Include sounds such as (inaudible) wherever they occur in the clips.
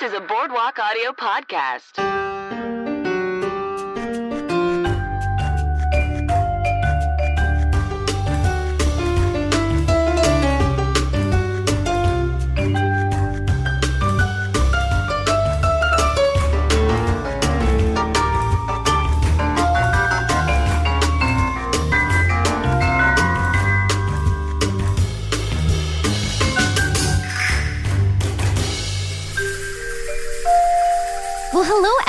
This is a Boardwalk Audio podcast.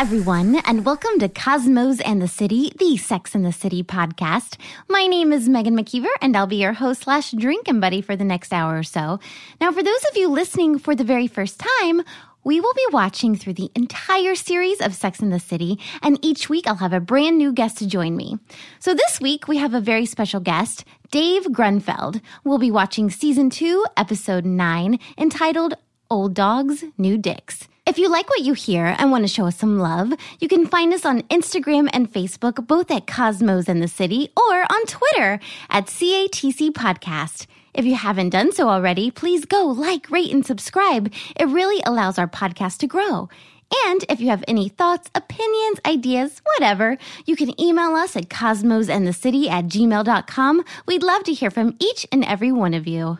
Everyone, and welcome to Cosmos and the City, the Sex and the City podcast. My name is Megan McIver, and I'll be your host slash drinking buddy for the next hour or so. Now, for those of you listening for the very first time, we will be watching through the entire series of Sex in the City, and each week I'll have a brand new guest to join me. So this week we have a very special guest, Dave Grunfeld. We'll be watching season two, episode nine, entitled Old Dogs, New Dicks. If you like what you hear and want to show us some love, you can find us on Instagram and Facebook, both at Cosmos and the City, or on Twitter at CATC Podcast. If you haven't done so already, please go like, rate, and subscribe. It really allows our podcast to grow. And if you have any thoughts, opinions, ideas, whatever, you can email us at cosmosandthecity at gmail.com. We'd love to hear from each and every one of you.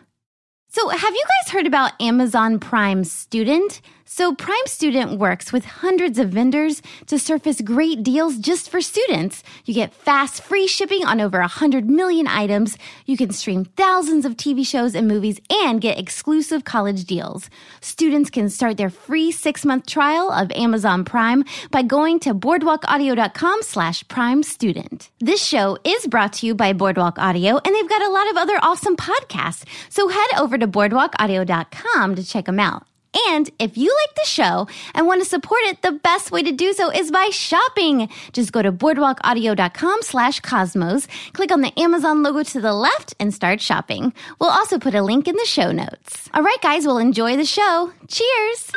So, have you guys heard about Amazon Prime Student? So, Prime Student works with hundreds of vendors to surface great deals just for students. You get fast, free shipping on over 100 million items. You can stream thousands of TV shows and movies and get exclusive college deals. Students can start their free six month trial of Amazon Prime by going to boardwalkaudio.com slash prime student. This show is brought to you by Boardwalk Audio, and they've got a lot of other awesome podcasts. So, head over to boardwalkaudio.com to check them out. And if you like the show and want to support it, the best way to do so is by shopping. Just go to boardwalkaudio.com slash cosmos, click on the Amazon logo to the left and start shopping. We'll also put a link in the show notes. All right, guys, we'll enjoy the show. Cheers.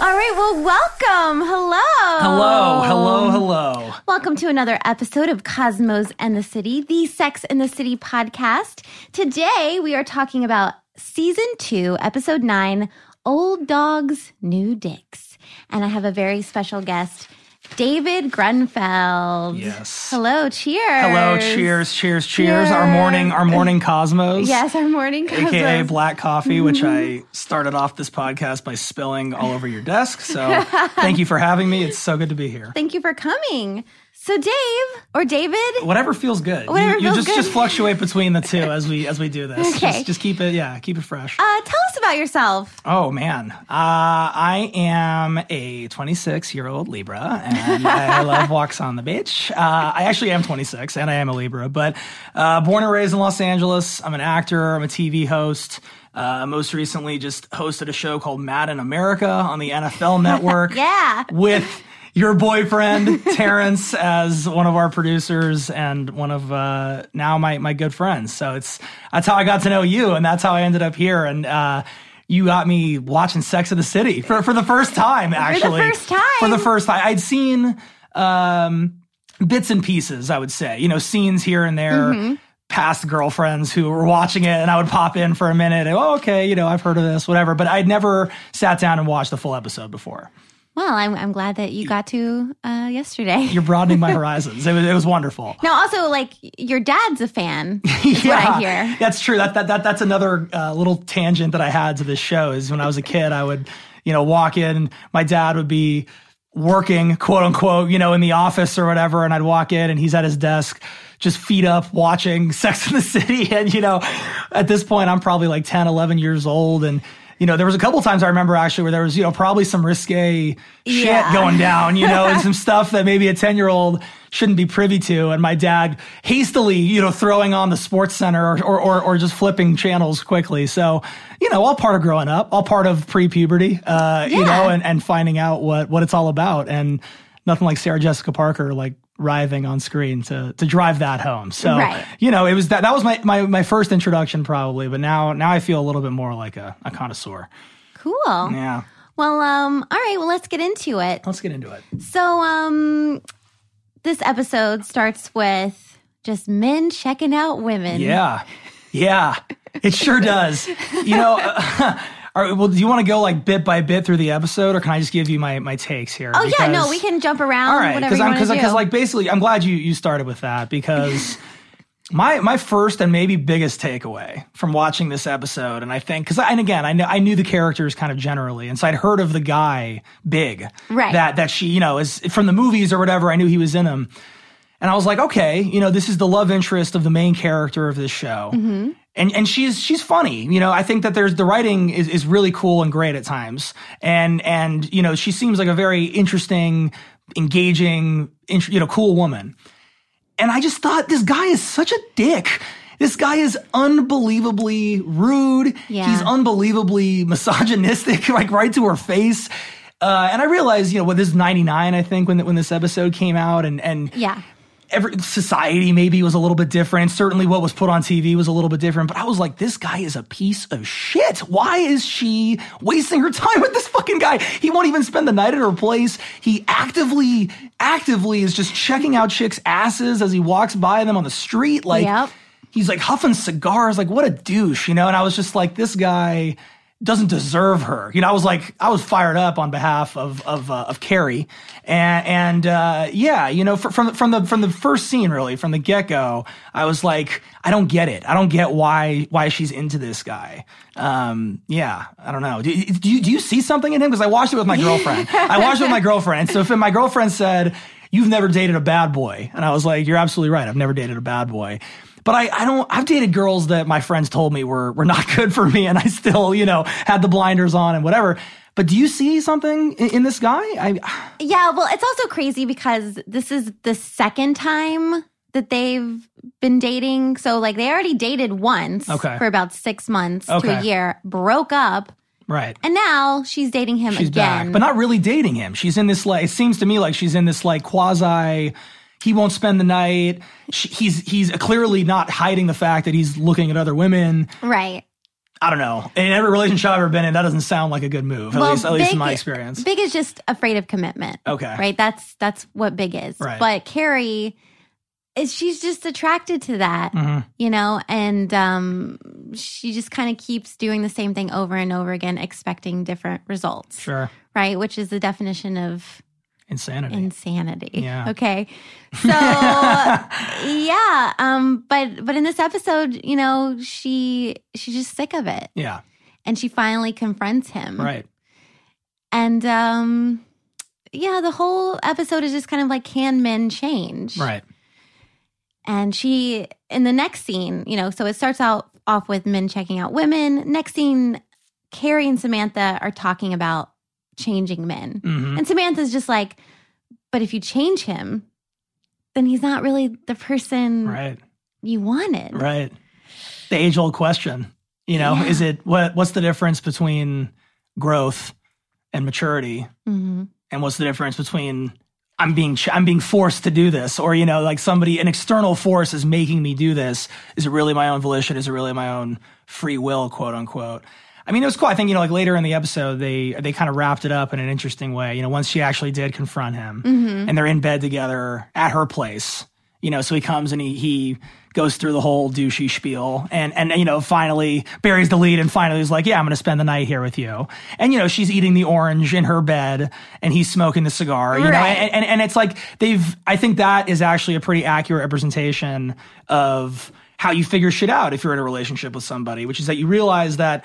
All right, well, welcome. Hello. Hello, hello, hello. Welcome to another episode of Cosmos and the City, the Sex and the City podcast. Today we are talking about season two, episode nine Old Dogs, New Dicks. And I have a very special guest, David Grunfeld. Yes. Hello, cheers. Hello, cheers, cheers, cheers. Our morning, our morning cosmos. Yes, our morning Cosmos. AKA black coffee, which I mm-hmm. started off this podcast by spilling all over your desk. So thank you for having me. It's so good to be here. Thank you for coming. So, Dave or David, Whatever feels good. Whatever you, you feels just good. just fluctuate between the two (laughs) as we as we do this. Okay. Just, just keep it, yeah, keep it fresh. uh, tell us about yourself. Oh man, uh, I am a 26 year old Libra, and I (laughs) love walks on the beach. Uh, I actually am 26, and I am a Libra, but uh, born and raised in Los Angeles. I'm an actor. I'm a TV host. Uh, most recently, just hosted a show called Mad in America on the NFL (laughs) Network. Yeah. with your boyfriend (laughs) Terrence as one of our producers and one of uh, now my my good friends. So it's that's how I got to know you, and that's how I ended up here. And uh, you got me watching Sex of the City for for the first time. Actually, For the first time. For the first time, I'd seen um, bits and pieces. I would say, you know, scenes here and there. Mm-hmm. Past girlfriends who were watching it, and I would pop in for a minute. And, oh, okay, you know, I've heard of this, whatever. But I'd never sat down and watched the full episode before. Well, I'm, I'm glad that you got to uh, yesterday. You're broadening my (laughs) horizons. It was, it was wonderful. Now, also, like your dad's a fan. (laughs) Is what I hear. That's true. That, that, that that's another uh, little tangent that I had to this show. Is when I was a kid, I would, you know, walk in. My dad would be working, quote unquote, you know, in the office or whatever, and I'd walk in, and he's at his desk, just feet up, watching (laughs) Sex in the City. And you know, at this point, I'm probably like 10, 11 years old, and you know, there was a couple times I remember actually where there was, you know, probably some risque shit Yeah. going down, you know, (laughs) and some stuff that maybe a 10 year old shouldn't be privy to. And my dad hastily, you know, throwing on the sports center or, or, or, or just flipping channels quickly. So, you know, all part of growing up, all part of pre puberty, uh, you know, and, and finding out what, what it's all about. And nothing like Sarah Jessica Parker, like, writhing on screen to to drive that home. So Right. you know, it was that that was my, my my first introduction probably, but now now I feel a little bit more like a, a connoisseur. Cool. Yeah. Well, um, all right. Well, let's get into it. Let's get into it. So, um, this episode starts with just men checking out women. Yeah. Yeah. It sure does. You know, (laughs) (laughs) All right, well, do you want to go like bit by bit through the episode, or can I just give you my my takes here? Oh yeah, no, we can jump around. All right, because you I'm want to because like basically, I'm glad you you started with that because (laughs) my my first and maybe biggest takeaway from watching this episode, and I think because and again, I know I knew the characters kind of generally, and so I'd heard of the guy Big, Right. That that she you know is from the movies or whatever. I knew he was in them. And I was like, okay, you know, this is the love interest of the main character of this show. Mm-hmm. And and she's she's funny. You know, I think that there's the writing is, is really cool and great at times. And and you know, she seems like a very interesting, engaging, int- you know, cool woman. And I just thought this guy is such a dick. This guy is unbelievably rude. Yeah. He's unbelievably misogynistic, (laughs) like right to her face. Uh, and I realized, you know, what this is 99, I think, when when this episode came out, and and yeah. Every society maybe was a little bit different. Certainly what was put on TV was a little bit different. But I was like, this guy is a piece of shit. Why is she wasting her (laughs) time with this fucking guy? He won't even spend the night at her place. He actively, actively is just checking out chicks' asses as he walks by them on the street. Like Yep. he's like huffing cigars. Like what a douche, you know? And I was just like, this guy doesn't deserve her. You know, I was like, I was fired up on behalf of of uh, of Carrie, and and uh, yeah, you know, fr- from from the from the first scene, really, from the get go, I was like, I don't get it. I don't get why why she's into this guy. Um, yeah, I don't know. Do, do you do you see something in him? Because I watched it with my (laughs) girlfriend. I watched it with my girlfriend. So if my girlfriend said. You've never dated a bad boy. And I was like, You're absolutely right. I've never dated a bad boy. But I, I don't, I've dated girls that my friends told me were, were not (laughs) good for me. And I still, you know, had the blinders on and whatever. But do you see something in, in this guy? I, (sighs) Yeah, well, it's also crazy because this is the second time that they've been dating. So, like, they already dated once Okay. for about six months to a year, broke up, right. and now she's dating him She's again. back, but not really dating him. She's in this like, it seems to me like she's in this like quasi, he won't spend the night. She, he's, he's clearly not hiding the fact that he's looking at other women. right. I don't know. In every relationship I've ever been in, that doesn't sound like a good move. At least, at least in my experience. Big is just afraid of commitment. Okay. Right? That's that's what Big is. Right. But Carrie is she's just attracted to that, Mm-hmm. you know, and um she just kind of keeps doing the same thing over and over again, expecting different results. Sure. Right? Which is the definition of Insanity. insanity. Yeah. Okay. (laughs) So yeah, um but but in this episode, you know, she she's just sick of it yeah. and she finally confronts him. Right. And um yeah, the whole episode is just kind of like can men change? Right. And she in the next scene, you know, so it starts out off with men checking out women. Next scene, Carrie and Samantha are talking about changing men. hmm And Samantha's just like, but if you change him, then he's not really the person Right. you wanted. Right. The age old question, you know, Yeah. is it what what's the difference between growth and maturity hmm and what's the difference between I'm being ch- I'm being forced to do this or you know like somebody an external force is making me do this is it really my own volition is it really my own free will quote unquote I mean it was cool. I think you know like later in the episode they they kind of wrapped it up in an interesting way. You know once she actually did confront him mm-hmm. and they're in bed together at her place you know so he comes and he he goes through the whole douchey spiel and and you know finally buries the lead and finally is like yeah i'm gonna spend the night here with you. And you know she's eating the orange in her bed and he's smoking the cigar you know and, and and it's like they've i think that is actually a pretty accurate representation of how you figure shit out if you're in a relationship with somebody which is that you realize that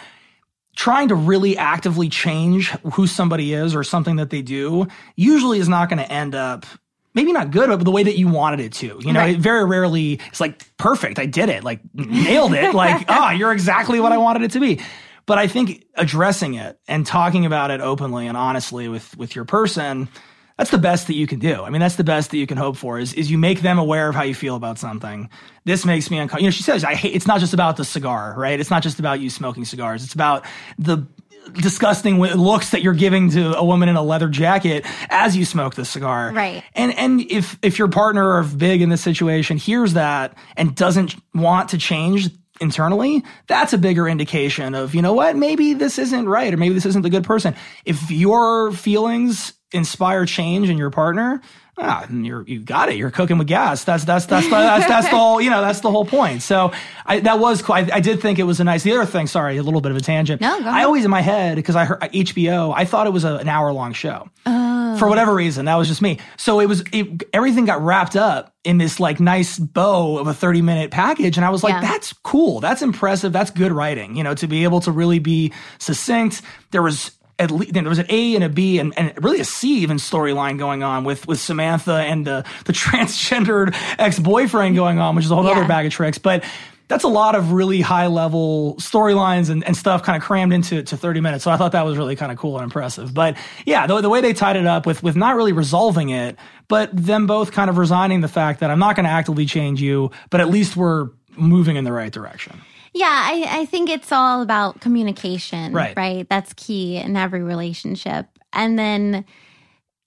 trying to really actively change who somebody is or something that they do usually is not going to end up maybe not good but the way that you wanted it to you know Right. it very rarely it's like perfect i did it like nailed it like oh (laughs) you're exactly what i wanted it to be but i think addressing it and talking about it openly and honestly with with your person that's the best that you can do. I mean, that's the best that you can hope for is, is you make them aware of how you feel about something. This makes me uncomfortable. You know, she says, I hate, it's not just about the cigar, right? It's not just about you smoking cigars. It's about the disgusting looks that you're giving to a woman in a leather jacket as you smoke the cigar. Right. And, and if, if your partner or big in this situation hears that and doesn't want to change internally, that's a bigger indication of, you know what, maybe this isn't right or maybe this isn't the good person. If your feelings inspire change in your partner, ah, you're you got it. You're cooking with gas. That's that's that's the, that's that's the whole you know that's the whole point. So I, that was cool. I, I did think it was a nice. The other thing, sorry, a little bit of a tangent. No, I always in my head because I heard HBO. I thought it was a, an hour long show. Oh. For whatever reason, that was just me. So it was it, everything got wrapped up in this like nice bow of a 30 minute package. And I was like, Yeah. that's cool. That's impressive. That's good writing, you know, to be able to really be succinct. There was at least there was an A and a B and, and really a C even storyline going on with with Samantha and the the (laughs) transgendered ex boyfriend going on, which is a whole other bag of tricks. But that's a lot of really high level storylines and, and stuff kind of crammed into to 30 minutes. So I thought that was really kind of cool and impressive. But yeah, the, the way they tied it up with with not really resolving it, but them both kind of resigning the fact that I'm not going to actively change you, but at least we're moving in the right direction. Yeah, I, I think it's all about communication, Right. Right. That's key in every relationship. And then,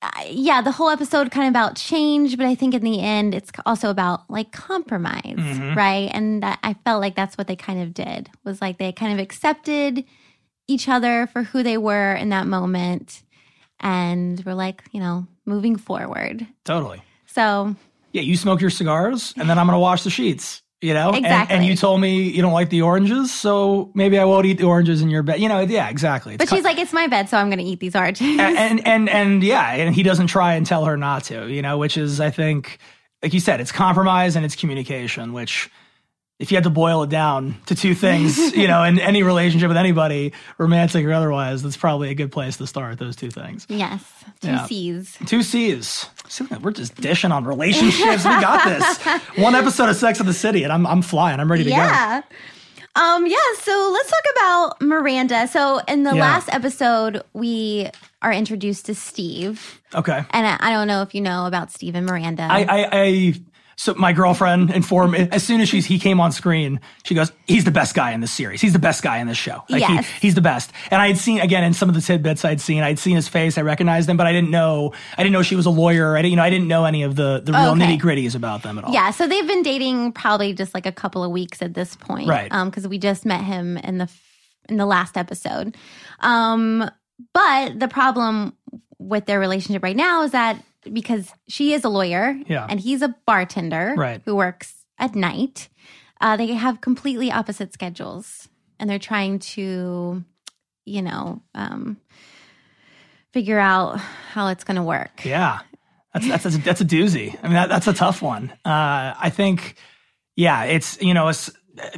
uh, yeah, the whole episode kind of about change, but I think in the end, it's also about like compromise, Mm-hmm. right? And that I felt like that's what they kind of did was like they kind of accepted each other for who they were in that moment, and were like, you know, moving forward. Totally. So Yeah, you smoke your cigars, and then I'm going to wash the sheets. You know, And- And, you told me you don't like the oranges, so maybe I won't eat the oranges in your bed. You know, yeah, exactly. It's But she's like, it's my bed, so I'm going to eat these oranges. and, and and and yeah, and he doesn't try and tell her not to, you know, which is I think, like you said, it's compromise and it's communication. Which, if you had to boil it down to two things, (laughs) you know, in any relationship with anybody, romantic or otherwise, that's probably a good place to start. Those two things, yes, two Yeah. C's. two C's. We're just dishing on relationships. we got this. (laughs) One episode of Sex in the City, and I'm I'm flying. I'm ready to go. Yeah. Um, yeah, so let's talk about Miranda. So in the Yeah. last episode, we are introduced to Steve. Okay. And I, I don't know if you know about Steve and Miranda. I, I, I so my girlfriend informed me as soon as she's he came on screen, she goes, "He's the best guy in this series. He's the best guy in this show. Like Yes. he, he's the best." And I had seen again in some of the tidbits I'd seen, I'd seen his face, I recognized him, but I didn't know, I didn't know she was a lawyer. I didn't, you know, I didn't know any of the the real Okay. nitty gritties about them at all. yeah, so they've been dating probably just like a couple of weeks at this point. Right. Um, because we just met him in the in the last episode. Um, but the problem with their relationship right now is that because she is a lawyer Yeah. and he's a bartender Right. who works at night, uh, they have completely opposite schedules and they're trying to, you know, um, figure out how it's going to work. Yeah. That's that's that's a, that's a doozy. I mean, that, that's a tough one. Uh, I think, yeah, it's you know, it's,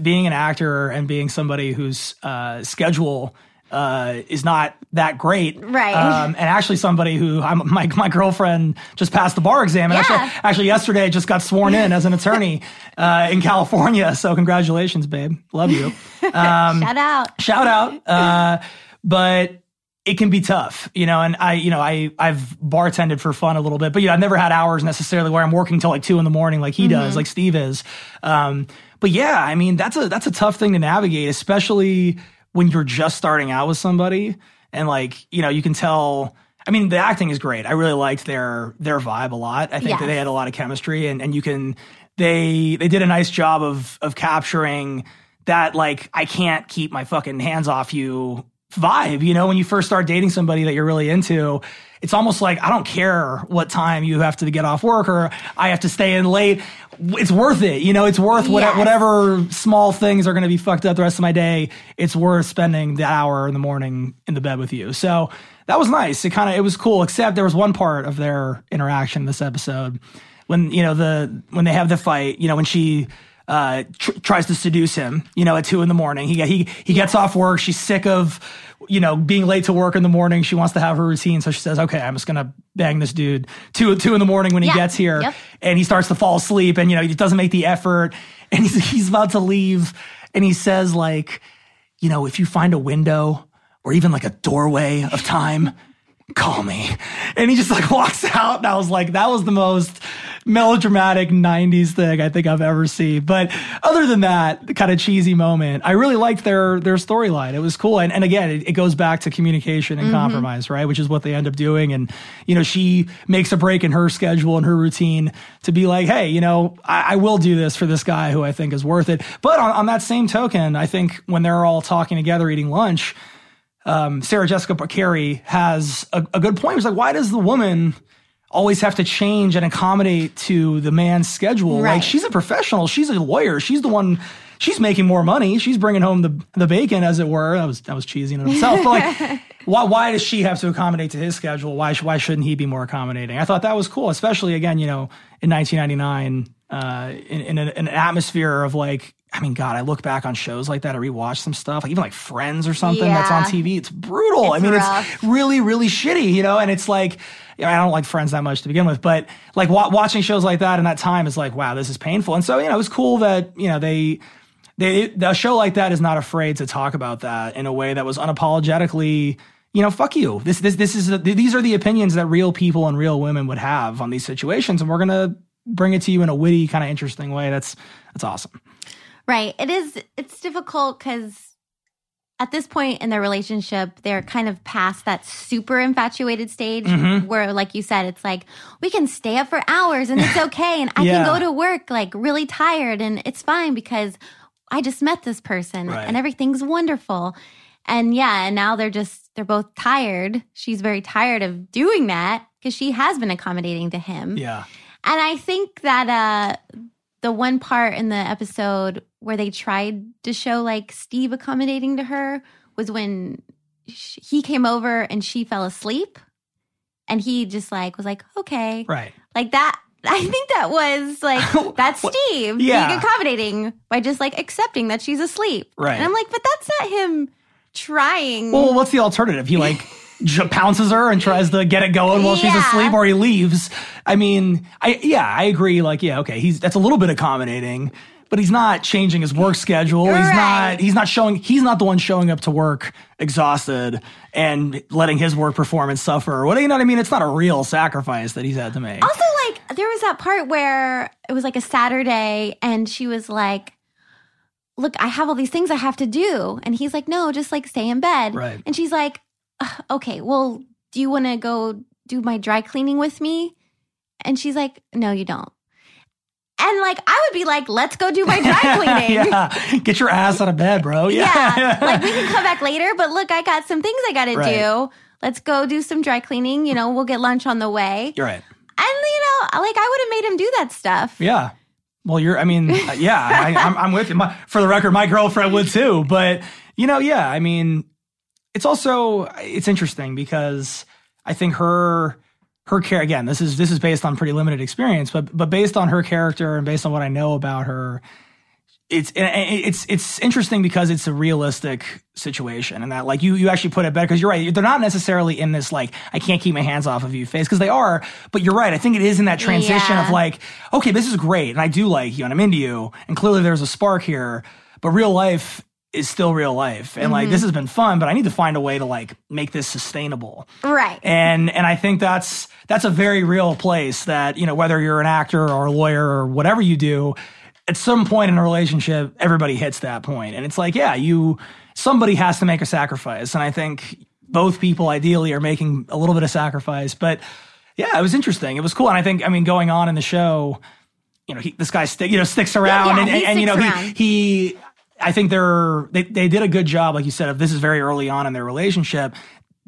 being an actor and being somebody whose uh, schedule uh, is not that great, Right. Um, and actually, somebody who I'm, my my girlfriend just passed the bar exam, and Yeah. actually, actually yesterday just got sworn in as an attorney (laughs) uh, in California. So congratulations, babe. Love you. (laughs) Um, Shout out. shout out. (laughs) Uh, but it can be tough, you know, and I, you know, I, I've bartended for fun a little bit, but you know, I've never had hours necessarily where I'm working till like two in the morning, like he does, like Steve is. Um, but yeah, I mean, that's a, that's a tough thing to navigate, especially when you're just starting out with somebody and like, you know, you can tell, I mean, the acting is great. I really liked their, their vibe a lot. I think that they had a lot of chemistry and, and you can, they, they did a nice job of, of capturing that like I can't keep my fucking hands off you vibe. You know, when you first start dating somebody that you're really into, it's almost like I don't care what time you have to get off work or I have to stay in late. It's worth it. You know, it's worth Yes. whatever small things are going to be fucked up the rest of my day. It's worth spending the hour in the morning in the bed with you. So that was nice. It kind of it was cool. Except there was one part of their interaction in this episode when you know the when they have the fight. You know when she uh, tr- tries to seduce him, you know, at two in the morning. He he he gets off work. She's sick of, you know, being late to work in the morning. She wants to have her routine, so she says, "Okay, I'm just gonna bang this dude two two in the morning when he Yeah. gets here." Yep. And he starts to fall asleep, and you know, he doesn't make the effort, and he's he's about to leave, and he says like, you know, if you find a window or even like a doorway of time. Call me. And he just like (laughs) walks out. And I was like, that was the most melodramatic 90s thing I think I've ever seen. But other than that kind of cheesy moment, I really liked their their storyline. It was cool. And, and again, it, it goes back to communication and mm-hmm. compromise, right? Which is what they end up doing. And, you know, she makes a break in her schedule and her routine to be like, hey, you know, I, I will do this for this guy who I think is worth it. But on, on that same token, I think when they're all talking together eating lunch, um, Sarah Jessica Carey has a, a good point. It's like, why does the woman always have to change and accommodate to the man's schedule? Right. Like, she's a professional. She's a lawyer. She's the one. She's making more money. She's bringing home the the bacon, as it were. That was that was cheesy in itself. But like, (laughs) why why does she have to accommodate to his schedule? Why why shouldn't he be more accommodating? I thought that was cool, especially again, you know, in 1999, uh, in, in an, an atmosphere of like. I mean, God, I look back on shows like that. I rewatch some stuff, like even like Friends or something that's on TV. It's brutal. I mean, rough. it's really, really shitty, you know? And it's like, I don't like Friends that much to begin with, but like wa- watching shows like that in that time is like, wow, this is painful. And so, you know, it was cool that, you know, they, they, a show like that is not afraid to talk about that in a way that was unapologetically, you know, fuck you. This, this, this is, these are the opinions that real people and real women would have on these situations. And we're going to bring it to you in a witty, kind of interesting way. That's, that's awesome. Right. It is, it's difficult because at this point in their relationship, they're kind of past that super infatuated stage Mm-hmm. where, like you said, it's like, we can stay up for hours and it's (laughs) okay. And I Yeah. can go to work like really tired and it's fine because I just met this person Right. and everything's wonderful. And yeah, and now they're just, they're both tired. She's very tired of doing that because she has been accommodating to him. Yeah. And I think that uh the one part in the episode where they tried to show like Steve accommodating to her was when sh- he came over and she fell asleep and he just like was like okay Right. like that (laughs) I think that was like (laughs) that's Steve yeah. being accommodating by just like accepting that she's asleep Right. and I'm like but that's not him trying Well, what's the alternative? He like (laughs) pounces her and tries to get it going while she's asleep, or he leaves. I mean, I yeah, I agree. Like, yeah, okay, he's that's a little bit accommodating, but he's not changing his work schedule. He's Right. not. He's not showing. He's not the one showing up to work exhausted and letting his work performance suffer. What do you know what I mean? It's not a real sacrifice that he's had to make. Also, like, there was that part where it was like a Saturday and she was like, Look, I have all these things I have to do. And he's like, No, just like stay in bed. Right. And she's like, "Ugh, (sighs) Okay, well, do you want to go do my dry cleaning with me? And she's like, No, you don't. And like, I would be like, Let's go do my dry (laughs) cleaning. yeah, get your ass out of bed, bro. Yeah. like we can (laughs) come back later, but look, I got some things I got to Right. do. Let's go do some dry cleaning. You know, we'll get lunch on the way. You're right. And you know, like I would have made him do that stuff. Yeah. Well, you're, I mean, (laughs) yeah, I, I'm, I'm with you. My, for the record, my girlfriend would too. But, you know, yeah, I mean, it's also, it's interesting because I think her, her care, again, this is, this is based on pretty limited experience, but, but based on her character and based on what I know about her, it's it's it's interesting because it's a realistic situation and that like you you actually put it better because you're right they're not necessarily in this like I can't keep my hands off of you phase because they are but you're right I think it is in that transition Yeah. of like okay this is great and I do like you and I'm into you and clearly there's a spark here but real life is still real life. And like this mm-hmm. has been fun but I need to find a way to like make this sustainable. Right. and and I think that's that's a very real place that you know whether you're an actor or a lawyer or whatever you do at some point in a relationship everybody hits that point. And it's like yeah you somebody has to make a sacrifice. And I think both people ideally are making a little bit of sacrifice. But yeah it was interesting. It was cool. And I think I mean going on in the show you know he, this guy stick you know sticks around yeah, and, he and, and, you know sticks he he I think they're they, they did a good job, like you said, of this is very early on in their relationship.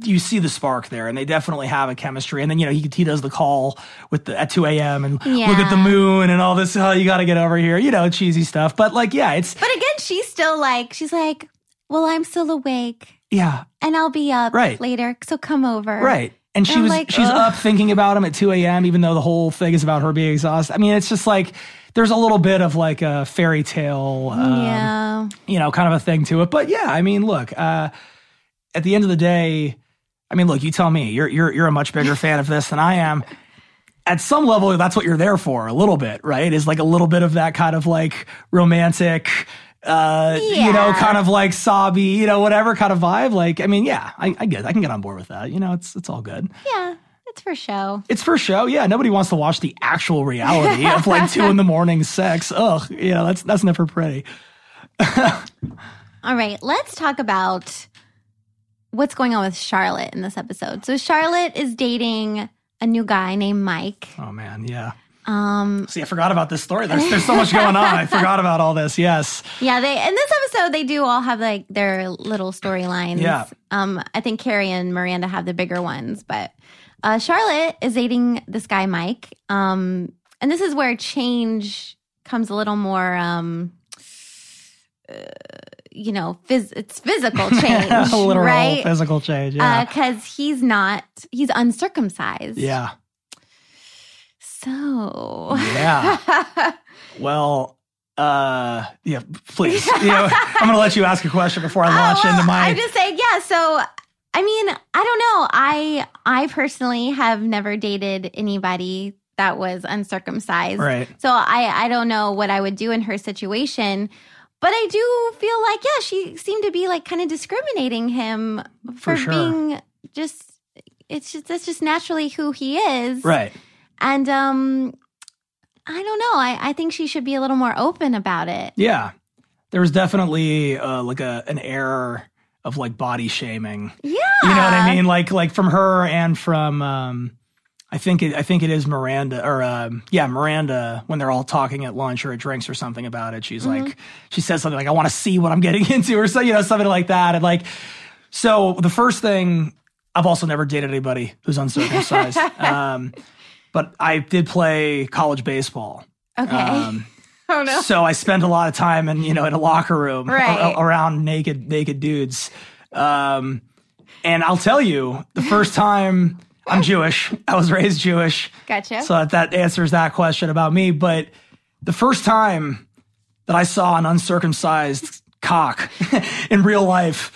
You see the spark there, and they definitely have a chemistry. And then you know he he does the call with the at two a.m. and look at the moon and all this. Oh, you got to get over here, you know, cheesy stuff. But like, yeah, it's But again, she's still like, she's like, well, I'm still awake yeah, and I'll be up Right. later. So come over. right. And she I'm was like, she's ugh. up thinking about him at two a.m. Even though the whole thing is about her being exhausted. I mean, it's just like there's a little bit of like a fairy tale. Um, yeah. you know, kind of a thing to it. But yeah, I mean, look, uh, at the end of the day, I mean, look, you tell me, you're you're you're a much bigger fan of this than I am. At some level, that's what you're there for, a little bit, right? Is like a little bit of that kind of like romantic, uh, you know, kind of like sobby, you know, whatever kind of vibe. Like, I mean, yeah, I, I get, I can get on board with that. You know, it's it's all good. Yeah. It's for show. It's for show. Yeah, nobody wants to watch the actual reality of like two in the morning sex. Ugh, you know, that's that's never pretty. (laughs) All right. Let's talk about what's going on with Charlotte in this episode. So Charlotte is dating a new guy named Mike. Oh man, yeah. Um, See, I forgot about this story. There's, there's so much going on. I forgot about all this. Yes. yeah, they in this episode they do all have like their little storylines. Yeah. Um, I think Carrie and Miranda have the bigger ones, but uh, Charlotte is dating this guy Mike. Um, and this is where change comes a little more. Um, uh, you know, phys- it's physical (laughs) change, a literal right? physical change. Yeah. Because he's not, he's uncircumcised. yeah. So, Yeah. (laughs) Well, uh, yeah, please. (laughs) You know, I'm going to let you ask a question before I launch Oh, well, into my. I'm just saying, yeah. So, I mean, I don't know. I I personally have never dated anybody that was uncircumcised. right. So I I don't know what I would do in her situation. But I do feel like, yeah, she seemed to be like kind of discriminating him for, For sure. being just. It's just that's just naturally who he is, Right. And um, I don't know. I I think she should be a little more open about it. Yeah. There was definitely uh, like a an error of like body shaming. Yeah, You know what I mean? Like like from her and from um I think it I think it is Miranda or um yeah, Miranda when they're all talking at lunch or at drinks or something about it. She's like she says something like I want to see what I'm getting (laughs) into or so you know something like that and like so the first thing I've also never dated anybody who's uncircumcised. (laughs) um but I did play college baseball. Okay. Um (laughs) oh no. so I spent a lot of time in you know in a locker room (laughs) Right. a- around naked naked dudes. Um, and I'll tell you, the first time I'm Jewish, I was raised Jewish, Gotcha. so that, that answers that question about me. But the first time that I saw an uncircumcised cock (laughs) in real life,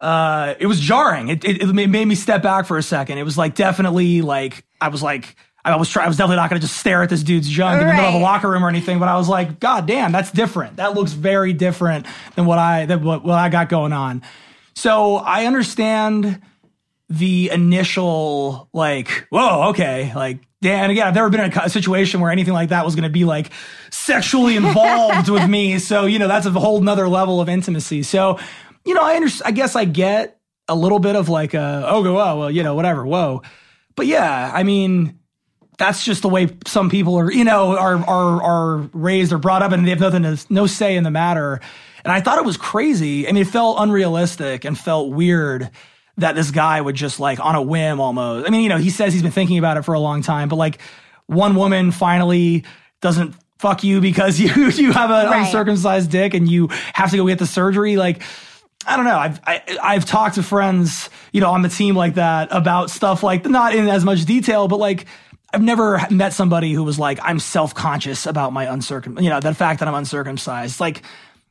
uh, it was jarring. It, it, it made me step back for a second. It was like definitely like I was like I was trying. I was definitely not going to just stare at this dude's junk in the middle of a locker room or anything. But I was like, God damn, that's different. That looks very different than what I than what, what I got going on. So I understand the initial like, whoa, okay, like. Yeah, and again, I've never been in a situation where anything like that was going to be like sexually (laughs) involved with me. So, you know, that's a whole nother level of intimacy. So, you know, I understand, I guess I get a little bit of like a, oh, go, oh, well, you know, whatever, whoa. But yeah, I mean, that's just the way some people are, you know, are are are raised or brought up, and they have nothing to no say in the matter. And I thought it was crazy. I mean, it felt unrealistic and felt weird that this guy would just like on a whim almost. I mean, you know, he says he's been thinking about it for a long time, but like one woman finally doesn't fuck you because (laughs) you you have an Right. uncircumcised dick and you have to go get the surgery. Like, I don't know. I've I, I've talked to friends, you know, on the team like that about stuff like not in as much detail, but like I've never met somebody who was like, I'm self conscious about my uncircum, you know, the fact that I'm uncircumcised. Like,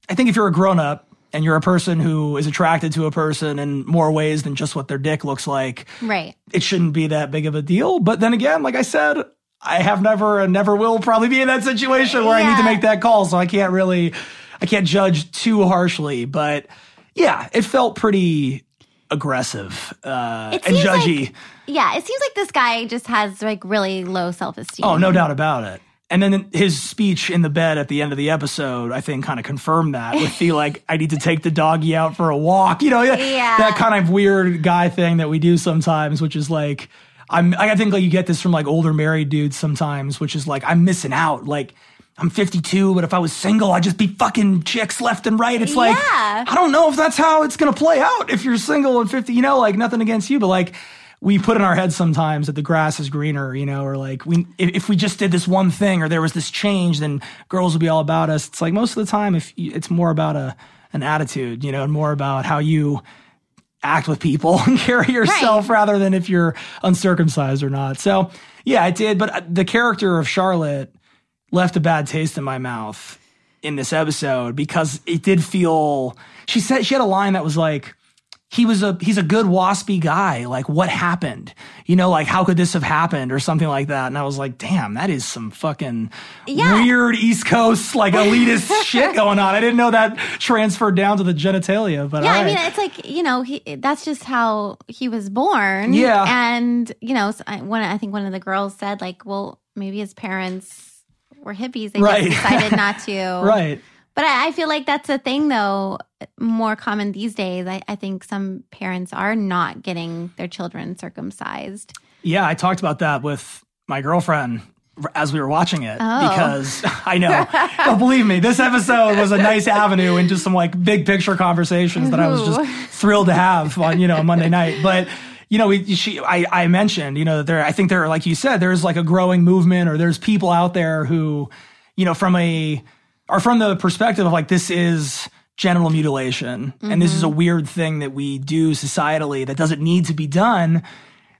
I think if you're a grown up and you're a person who is attracted to a person in more ways than just what their dick looks like, right. it shouldn't be that big of a deal. But then again, like I said, I have never and never will probably be in that situation where I need to make that call. So I can't really, I can't judge too harshly. But yeah, it felt pretty aggressive uh, and judgy. like- Yeah, it seems like this guy just has like really low self esteem. oh, no doubt about it. And then his speech in the bed at the end of the episode, I think, kind of confirmed that with the (laughs) like, I need to take the doggy out for a walk. You know, Yeah. that kind of weird guy thing that we do sometimes, which is like, I'm, I think like you get this from like older married dudes sometimes, which is like, I'm missing out. Like, I'm 52, but if I was single, I'd just be fucking chicks left and right. It's like, Yeah. I don't know if that's how it's going to play out if you're single and 50, you know, like nothing against you, but like, we put in our heads sometimes that the grass is greener, you know, or like we if, we just did this one thing or there was this change, then girls would be all about us. It's like most of the time, if you, it's more about a an attitude, you know, and more about how you act with people and (laughs) carry yourself rather than if you're uncircumcised or not. So yeah, I did. But the character of Charlotte left a bad taste in my mouth in this episode because it did feel. She said she had a line that was like he was a he's a good waspy guy. Like, what happened? You know, like how could this have happened or something like that? And I was like, damn, that is some fucking Yeah. weird East Coast like elitist (laughs) shit going on. I didn't know that transferred down to the genitalia. But Yeah, all I mean, it's like you know, he, that's just how he was born. Yeah. and you know, so I, one I think one of the girls said like, well, maybe his parents were hippies. They Right. just decided not (laughs) to. right. But I, I feel like that's a thing, though, more common these days. I, I think some parents are not getting their children circumcised. Yeah, I talked about that with my girlfriend as we were watching it Oh. because (laughs) I know, (laughs) but believe me, this episode was a nice avenue into some like big picture conversations that I was just thrilled to have on you know Monday night. But you know, we, she, I, I mentioned, you know, that there, I think there, like you said, there's like a growing movement, or there's people out there who, you know, from a, are from the perspective of like this is genital mutilation, and this is mm-hmm. a weird thing that we do societally that doesn't need to be done.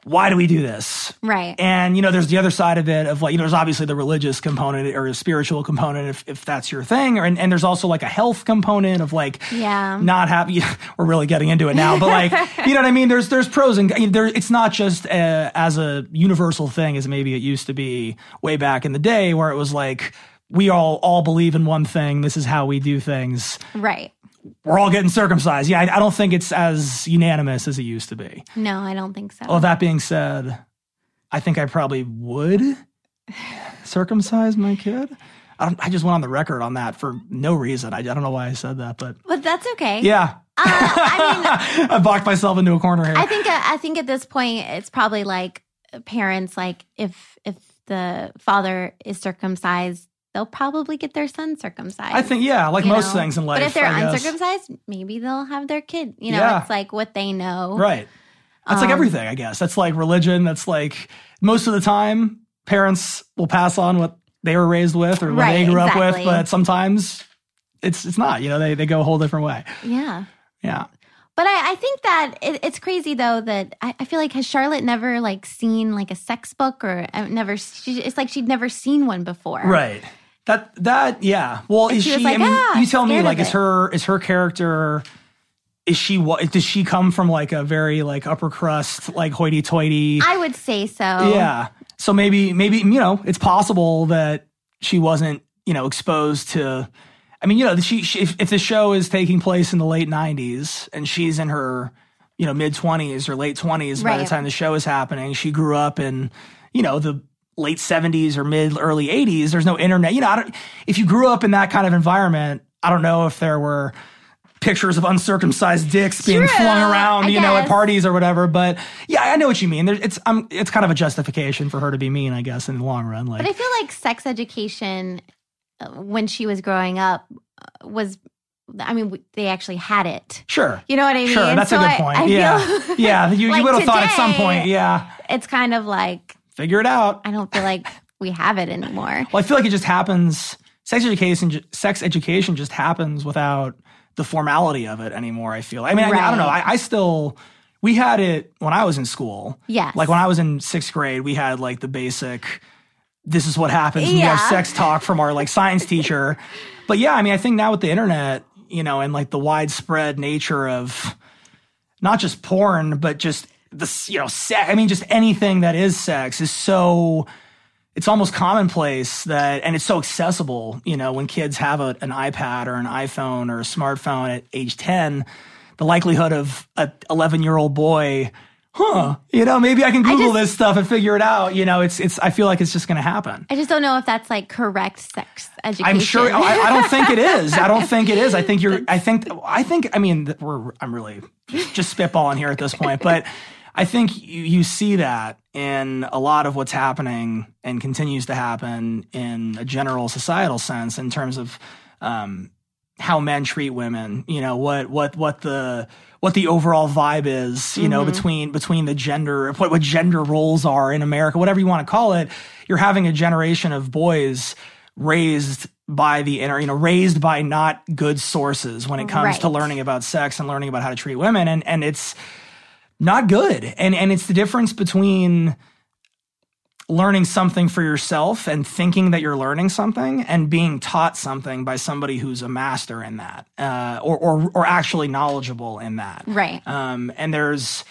Why do we do this? Right. And you know, there's the other side of it of like, you know, there's obviously the religious component or a spiritual component if, if that's your thing. Or and, and there's also like a health component of like Yeah. not happy. (laughs) We're really getting into it now, but like, (laughs) you know what I mean? There's there's pros and I mean, there. It's not just uh, as a universal thing as maybe it used to be way back in the day, where it was like we all all believe in one thing. This is how we do things. right. We're all getting circumcised. Yeah, I, I don't think it's as unanimous as it used to be. No, I don't think so. Well, that being said, I think I probably would circumcise my kid. I, don't, I just went on the record on that for no reason. I, I don't know why I said that, but but that's okay. yeah, Uh, I mean, (laughs) I backed myself into a corner here. I think uh, I think at this point it's probably like parents like if if the father is circumcised, they'll probably get their son circumcised. I think yeah, like most know? things in life. But if they're I guess. uncircumcised, maybe they'll have their kid. You know, Yeah. it's like what they know. right? That's like Um, everything, I guess. That's like religion. That's like most of the time, parents will pass on what they were raised with or what Right, they grew up with. But sometimes it's it's not. You know, they they go a whole different way. Yeah. Yeah. But I, I think that it, it's crazy though that I, I feel like has Charlotte never like seen like a sex book or uh, never she, it's like she'd never seen one before. Right. That that yeah. Well, And is she she? like, I mean, "Ah, you tell me. Like, is her is her character? Is she what? Does she come from like a very like upper crust, like hoity-toity? I would say so. yeah. So maybe maybe you know it's possible that she wasn't you know exposed to. I mean, you know, she, she if, if the show is taking place in the late '90s and she's in her you know mid 20s or late 20s by the time the show is happening, she grew up in you know the late 70s or mid early 80s. There's no internet. You know, I don't, if you grew up in that kind of environment, I don't know if there were pictures of uncircumcised dicks being True, flung around, I you know, at parties or whatever. But yeah, I know what you mean. There, it's um, it's kind of a justification for her to be mean, I guess, in the long run. Like, But I feel like sex education uh, when she was growing up uh, was I mean they actually had it. sure, You know what I mean? sure, that's So a good point. I yeah, feel yeah, (laughs) you, like you would have thought at some point, yeah, it's kind of like figure it out. I don't feel like (laughs) we have it anymore. Well, I feel like it just happens. Sex education, sex education, just happens without the formality of it anymore. I feel. I mean, I, I don't know. I, I still. We had it when I was in school. Yes. Like when I was in sixth grade, we had like the basic. This is what happens when you have sex talk from our like science (laughs) teacher. But yeah, I mean, I think now with the internet, you know, and like the widespread nature of not just porn, but just the you know, sex. I mean, just anything that is sex is so it's almost commonplace that and it's so accessible you know when kids have a, an ipad or an iphone or a smartphone at age 10 the likelihood of a 11 year old boy huh you know maybe i can google just- this stuff and figure it out you know it's it's i feel like it's just going to happen I just don't know if that's like correct sex education. i'm sure oh, I, I don't think it is i don't think it is i think you're (laughs) i think i think i mean we're i'm really just spitballing here at this point but I think you, you see that in a lot of what's happening and continues to happen in a general societal sense in terms of um, how men treat women. You know what what what the what the overall vibe is. You know between between the gender what what gender roles are in America, whatever you want to call it. You're having a generation of boys raised by the inner, you know, raised by not good sources when it comes to learning about sex and learning about how to treat women, and and it's not good. And and it's the difference between learning something for yourself and thinking that you're learning something and being taught something by somebody who's a master in that uh, or, or or actually knowledgeable in that Right. um, and there's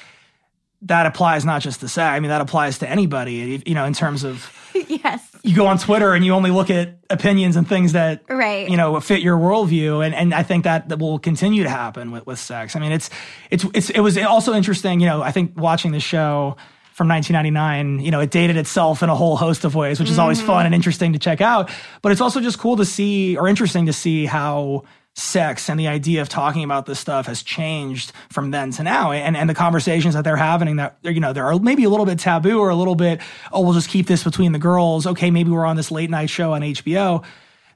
that applies not just to say i mean that applies to anybody you know in terms of (laughs) yes. You go on twitter and you only look at opinions and things that Right. you know fit your worldview. And and i think that, that will continue to happen with, with sex. I mean it's it's it's it was also interesting you know i think watching the show from 1999 you know it dated itself in a whole host of ways which is always mm-hmm. fun and interesting to check out. But it's also just cool to see or interesting to see how sex and the idea of talking about this stuff has changed from then to now. And and the conversations that they're having that you know they're maybe a little bit taboo or a little bit oh we'll just keep this between the girls. Okay maybe we're on this late night show on HBO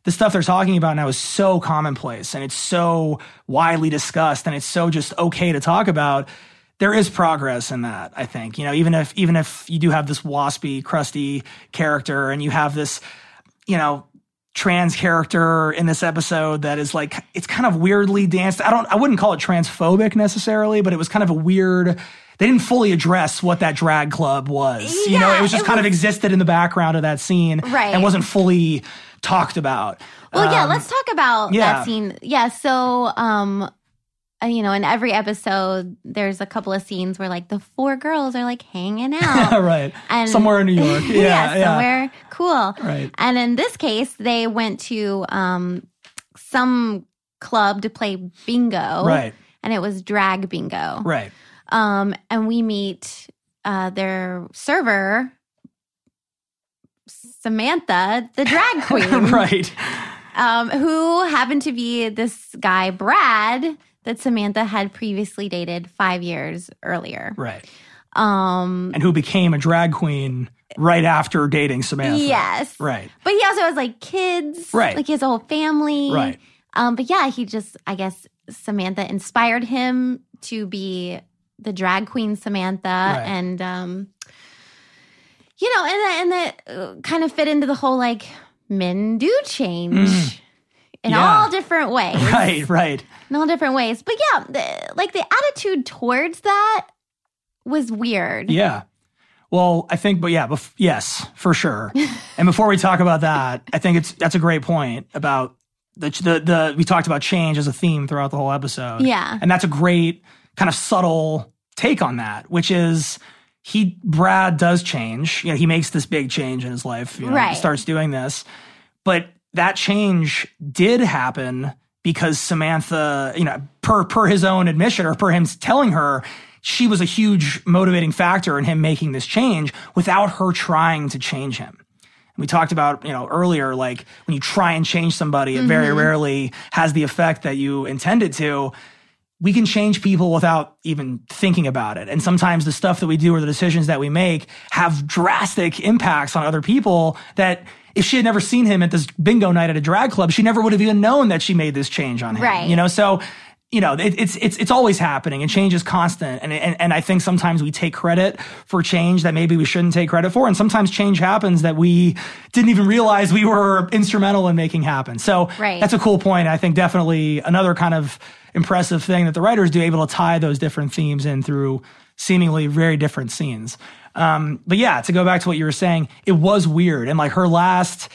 the stuff they're talking about now is so commonplace and it's so widely discussed and it's so just okay to talk about. There is progress in that i think. You know even if even if you do have this waspy crusty character and you have this you know trans character in this episode that is like it's kind of weirdly danced i don't i wouldn't call it transphobic necessarily but it was kind of a weird they didn't fully address what that drag club was you know it was just it kind of existed in the background of that scene Right. and wasn't fully talked about Well, yeah, Um, let's talk about yeah. that scene. Yeah, so um you know, in every episode there's a couple of scenes where like the four girls are like hanging (laughs) out. right And somewhere in new york (laughs) yeah yeah, somewhere cool. Right. And in this case, they went to um some club to play bingo. right And it was drag bingo. right Um, and we meet uh, their server, Samantha, the drag (laughs) queen, right um, who happened to be this guy, Brad, that Samantha had previously dated five years earlier. right Um, and who became a drag queen right after dating samantha yes. right But he also has like kids. Right. Like a whole family. Right. Um, but yeah, he just, I guess Samantha inspired him to be the drag queen Samantha. And, um, you know, and that, and that uh, kind of fit into the whole like men do change in. Yeah. all different ways. (laughs) right right In all different ways. But yeah, the, like the attitude towards that was weird. Yeah. Well, I think, but yeah, bef- yes, for sure. (laughs) and before we talk about that, I think it's that's a great point about the the the we talked about change as a theme throughout the whole episode. Yeah. and that's a great kind of subtle take on that, which is he Brad does change. You know, he makes this big change in his life. You know, Right. starts doing this, but that change did happen because Samantha, you know, per per his own admission or per him telling her, she was a huge motivating factor in him making this change without her trying to change him. We talked about, you know, earlier, like when you try and change somebody, it very mm-hmm. rarely has the effect that you intended to we can change people without even thinking about it. And sometimes the stuff that we do or the decisions that we make have drastic impacts on other people that if she had never seen him at this bingo night at a drag club, she never would have even known that she made this change on him. Right. You know, so you know, it, it's it's it's always happening and change is constant. And, and and I think sometimes we take credit for change that maybe we shouldn't take credit for. And sometimes change happens that we didn't even realize we were instrumental in making happen. So Right. that's a cool point. I think definitely another kind of impressive thing that the writers do able to tie those different themes in through seemingly very different scenes. Um, but yeah, to go back to what you were saying, it was weird. And like her last,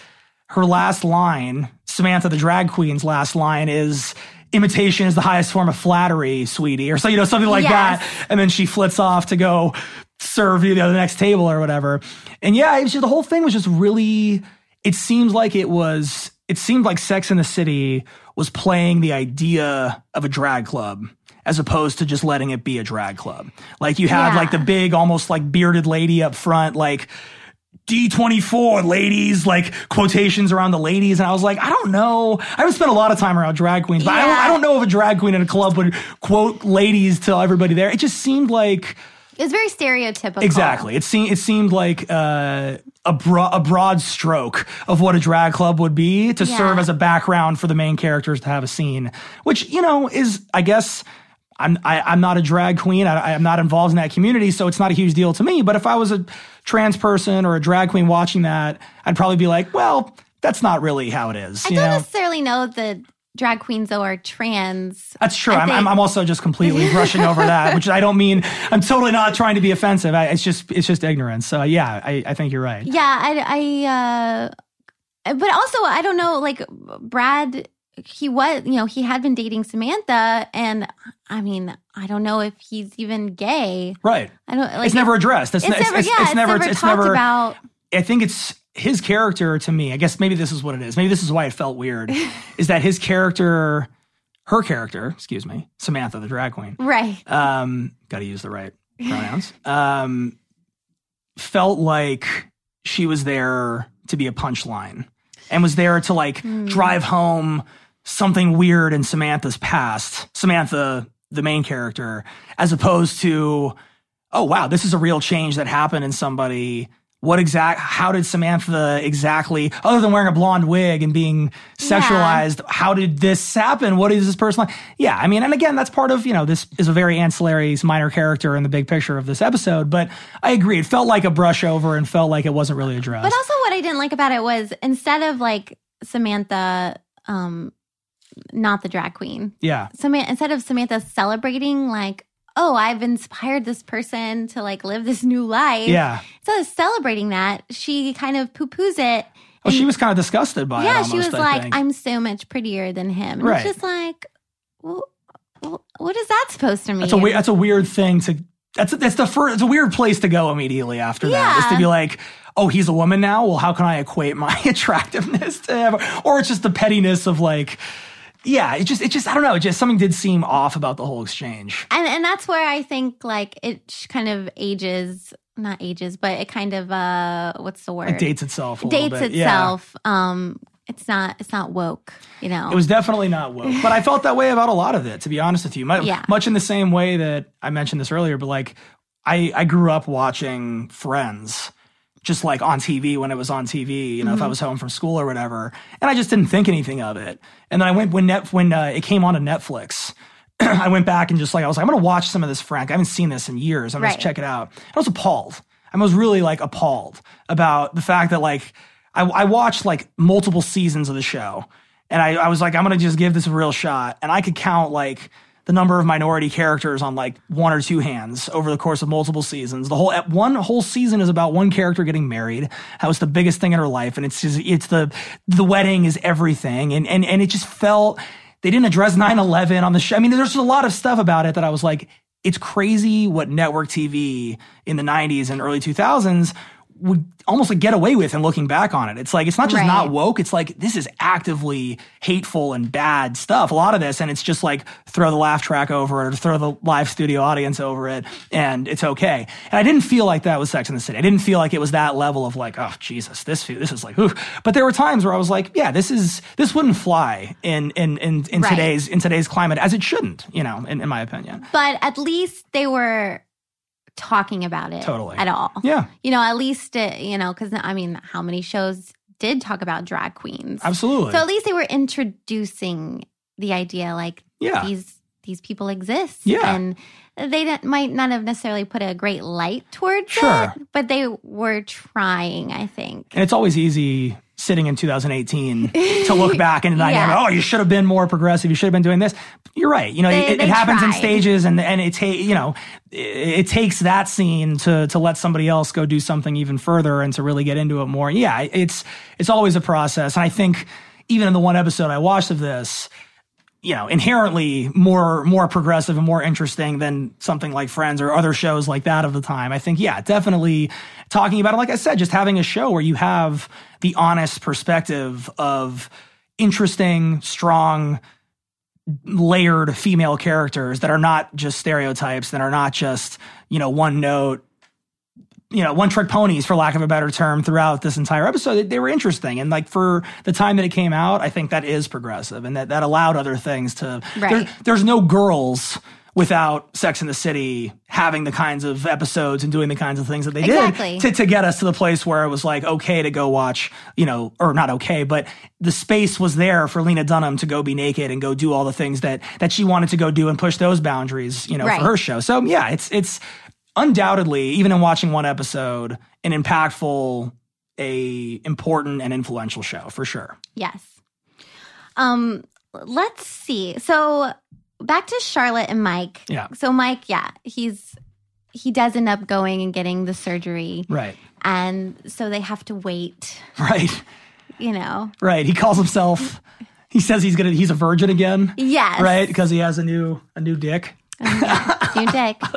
her last line, Samantha the drag queen's last line is imitation is the highest form of flattery, sweetie, or so, you know, something like Yes. that. And then she flits off to go serve you know, the next table or whatever. And yeah, it was just, the whole thing was just really, it seems like it was, it seemed like Sex in the City was playing the idea of a drag club as opposed to just letting it be a drag club. Like you had Yeah. like the big, almost like bearded lady up front, like, D24 ladies, like quotations around the ladies. And I was like, I don't know. I haven't spent a lot of time around drag queens, but I, don't, I don't know if a drag queen in a club would quote ladies to everybody there. It just seemed like, It was very stereotypical. exactly. It seemed, it seemed like uh, a, bro- a broad stroke of what a drag club would be to Yeah. serve as a background for the main characters to have a scene, which, you know, is, I guess, I'm I, I'm not a drag queen. I, I'm not involved in that community, so it's not a huge deal to me. But if I was a trans person or a drag queen watching that, I'd probably be like, well, that's not really how it is. I don't know, necessarily know that drag queens though are trans. that's true. I I'm, I'm I'm also just completely (laughs) brushing over that, which I don't mean. I'm totally not trying to be offensive. I, it's just it's just ignorance. So yeah, I, I think you're right. Yeah, I, I, uh, but also I don't know. Like Brad, he was, you know, he had been dating Samantha, and I mean, I don't know if he's even gay. Right. I don't like it's never addressed. It's, It's, never, it's, yeah, it's never. It's, it's talked never. about. I think it's his character to me. I guess maybe this is what it is. Maybe this is why it felt weird. (laughs) is that his character, her character, excuse me, Samantha, the drag queen. Right. Um, got to use the right (laughs) pronouns. Um, felt like she was there to be a punchline and was there to like drive home something weird in Samantha's past, Samantha, the main character, as opposed to, oh wow, this is a real change that happened in somebody. What exact? How did Samantha exactly, other than wearing a blonde wig and being sexualized, how did this happen? What is this person like? Yeah, I mean, and again, that's part of you know this is a very ancillary minor character in the big picture of this episode. But I agree, it felt like a brush over and felt like it wasn't really addressed. But also, what I didn't like about it was instead of like Samantha, um, not the drag queen, yeah, Samantha, instead of Samantha celebrating like, oh, I've inspired this person to like live this new life. yeah. Instead of celebrating that, she kind of poo poos it. Well, she was kind of disgusted by it. yeah, she was I like, think. I'm so much prettier than him. And Right. it's just like, well, well, what is that supposed to mean? That's a weird. That's a weird thing to. That's that's the first. It's a weird place to go immediately after that. Is to be like, oh, he's a woman now. Well, how can I equate my (laughs) attractiveness to him? Or it's just the pettiness of like, yeah. It just it just I don't know. It just something did seem off about the whole exchange. and and that's where I think like it kind of ages, not ages, but it kind of uh, what's the word? It dates itself. A dates bit. Yeah. itself. Um, it's not it's not woke, you know. It was definitely not woke, but I felt that way about a lot of it. To be honest with you, much, Yeah. much in the same way that I mentioned this earlier. But like, I I grew up watching Friends, just like on TV when it was on TV. You know, if Mm-hmm. I was home from school or whatever, and I just didn't think anything of it. And then I went when net when uh, it came onto Netflix. (clears throat) I went back and just like I was like, I'm gonna watch some of this Frank. I haven't seen this in years. I'm gonna check it out. And I was appalled. I was really like appalled about the fact that like I, I watched like multiple seasons of the show, and I, I was like, I'm gonna just give this a real shot, and I could count like the number of minority characters on like one or two hands over the course of multiple seasons. The whole at one whole season is about one character getting married. That was the biggest thing in her life, and it's just, it's the the wedding is everything, and and and it just felt they didn't address 9/11 on the show. I mean, there's a lot of stuff about it that I was like, it's crazy what network TV in the 90s and early 2000s would almost like get away with and looking back on it. It's like it's not just Right. not woke, it's like this is actively hateful and bad stuff. A lot of this and it's just like throw the laugh track over it or throw the live studio audience over it and it's okay. And I didn't feel like that was Sex in the City. I didn't feel like it was that level of like, oh Jesus, this this is like oof. But there were times where I was like, yeah, this is this wouldn't fly in in in, in Right. today's in today's climate as it shouldn't, you know, in, in my opinion. but at least they were talking about it Totally. at all. Yeah. You know, at least it, you know, because I mean, how many shows did talk about drag queens? Absolutely. So at least they were introducing the idea, like Yeah. these these people exist, Yeah. and they might not have necessarily put a great light towards Sure. it, but they were trying. I think. And it's always easy sitting in 2018 (laughs) to look back and Yeah. oh, you should have been more progressive. You should have been doing this. You're right. You know, They- it, they it happens in stages and, and it takes, you know, it, it takes that scene to, to let somebody else go do something even further and to really get into it more. Yeah, it's, it's always a process. And I think even in the one episode I watched of this, you know, inherently more more progressive and more interesting than something like Friends or other shows like that of the time. I think, yeah, definitely talking about it. Like I said, just having a show where you have the honest perspective of interesting, strong, layered female characters that are not just stereotypes, that are not just, you know, one note you know, one trick ponies, for lack of a better term, throughout this entire episode. They, they were interesting. And like for the time that it came out, I think that is progressive and that, that allowed other things to, Right. there- there's no girls without Sex in the City having the kinds of episodes and doing the kinds of things that they Exactly. did to, to get us to the place where it was like okay to go watch, you know, or not okay, but the space was there for Lena Dunham to go be naked and go do all the things that that she wanted to go do and push those boundaries, you know, Right. for her show. So yeah, it's it's undoubtedly, even in watching one episode, an impactful, a important and influential show for sure. Yes. Um, let's see. So back to Charlotte and Mike. Yeah. So Mike, yeah, he's he does end up going and getting the surgery, Right. and so they have to wait. (laughs) Right. You know. Right. He calls himself he says he's gonna he's a virgin again. Yes. Right? Because he has a new a new dick. New dick. (laughs)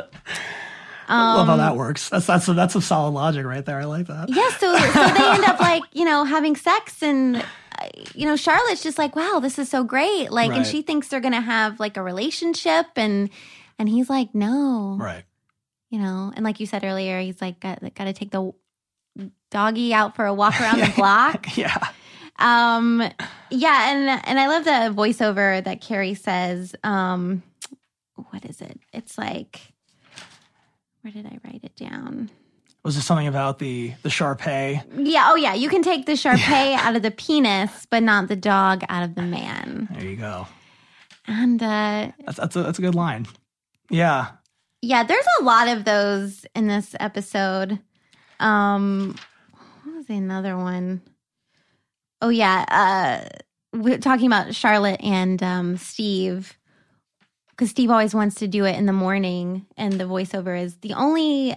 Love how that works. That's that's that's some solid logic right there. I like that. Yeah. So so they (laughs) end up like you know having sex and. uh, You know, Charlotte's just like, wow, this is so great. Like, and she thinks they're gonna have like a relationship, and and he's like, no, Right. you know, and like you said earlier, he's like, got, got to take the doggy out for a walk (laughs) around the block. (laughs) Yeah. Um, yeah, and and I love the voiceover that Carrie says. Um, what is it? It's like, where did I write it down? Was there something about the the Shar-Pei? Yeah. Oh, yeah. You can take the Shar-Pei (laughs) out of the penis, but not the dog out of the man. There you go. And uh, That's that's a, that's a good line. Yeah. yeah, there's a lot of those in this episode. Um, what was another one? Oh yeah, uh, we're talking about Charlotte and um, Steve because Steve always wants to do it in the morning, and the voiceover is the only.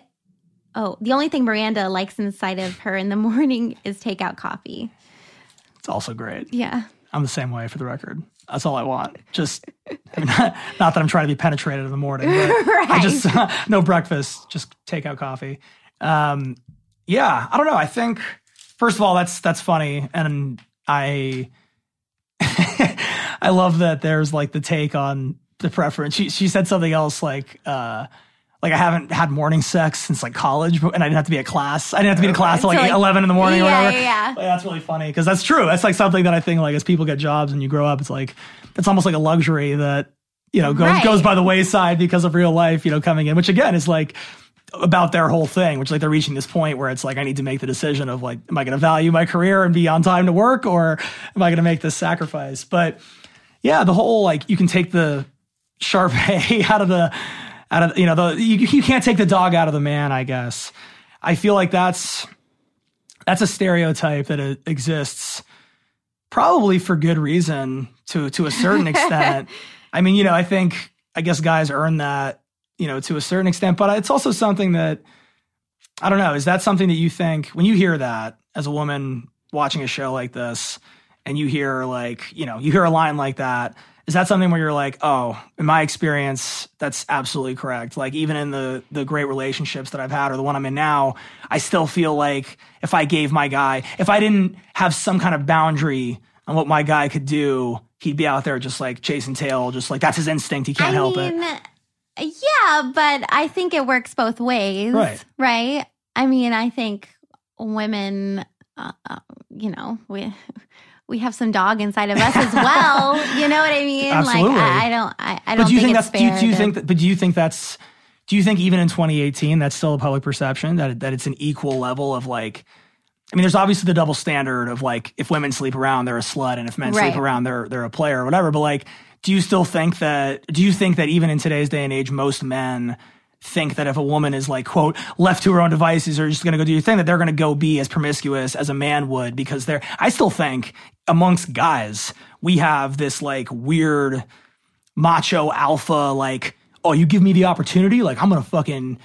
Oh, the only thing Miranda likes inside of her in the (laughs) morning is takeout coffee. It's also great. Yeah. I'm the same way for the record. That's all I want. Just (laughs) I mean, not, (laughs) not that I'm trying to be penetrated in the morning, but I Right. just no breakfast, just take out coffee. Um, yeah, I don't know. I think first of all, that's that's funny, and I I love that there's like the take on the preference. She she said something else like. uh like I haven't had morning sex since like college, and I didn't have to be at class. I didn't have to be in class till like, like, eleven in the morning or yeah, whatever. yeah, yeah. Like, that's really funny because that's true. That's like something that I think like as people get jobs and you grow up, it's like it's almost like a luxury that you know goes Right. goes by the wayside because of real life, you know, coming in. Which again is like about their whole thing, which like they're reaching this point where it's like I need to make the decision of like, am I going to value my career and be on time to work, or am I going to make this sacrifice? But yeah, the whole like you can take the sharp (laughs) hay out of the out of you know the you, you can't take the dog out of the man. I guess I feel like that's that's a stereotype that exists probably for good reason to to a certain extent. (laughs) I mean, you know, I think I guess guys earn that, you know, to a certain extent, but it's also something that I don't know, is that something that you think when you hear that as a woman watching a show like this and you hear like, you know, you hear a line like that, is that something where you're like, "Oh, in my experience, that's absolutely correct." Like even in the the great relationships that I've had or the one I'm in now, I still feel like if I gave my guy, if I didn't have some kind of boundary on what my guy could do, he'd be out there just like chasing tail, just like that's his instinct. He can't I help mean, it. yeah, but I think it works both ways. Right. Right. I mean, I think women, uh, uh, you know, we. We have some dog inside of us as well. (laughs) You know what I mean? Absolutely. Like I, I don't. I, I don't But do you think, it's that's? Do you, do you to- think that? But do you think that's? Do you think even in 2018 that's still a public perception that that it's an equal level of like? I mean, there's obviously the double standard of like if women sleep around, they're a slut, and if men Right. sleep around, they're they're a player or whatever. But like, do you still think that? Do you think that even in today's day and age, most men think that if a woman is like quote left to her own devices or just going to go do your thing that they're going to go be as promiscuous as a man would because they're i still think amongst guys we have this like weird macho alpha like oh you give me the opportunity like i'm gonna fucking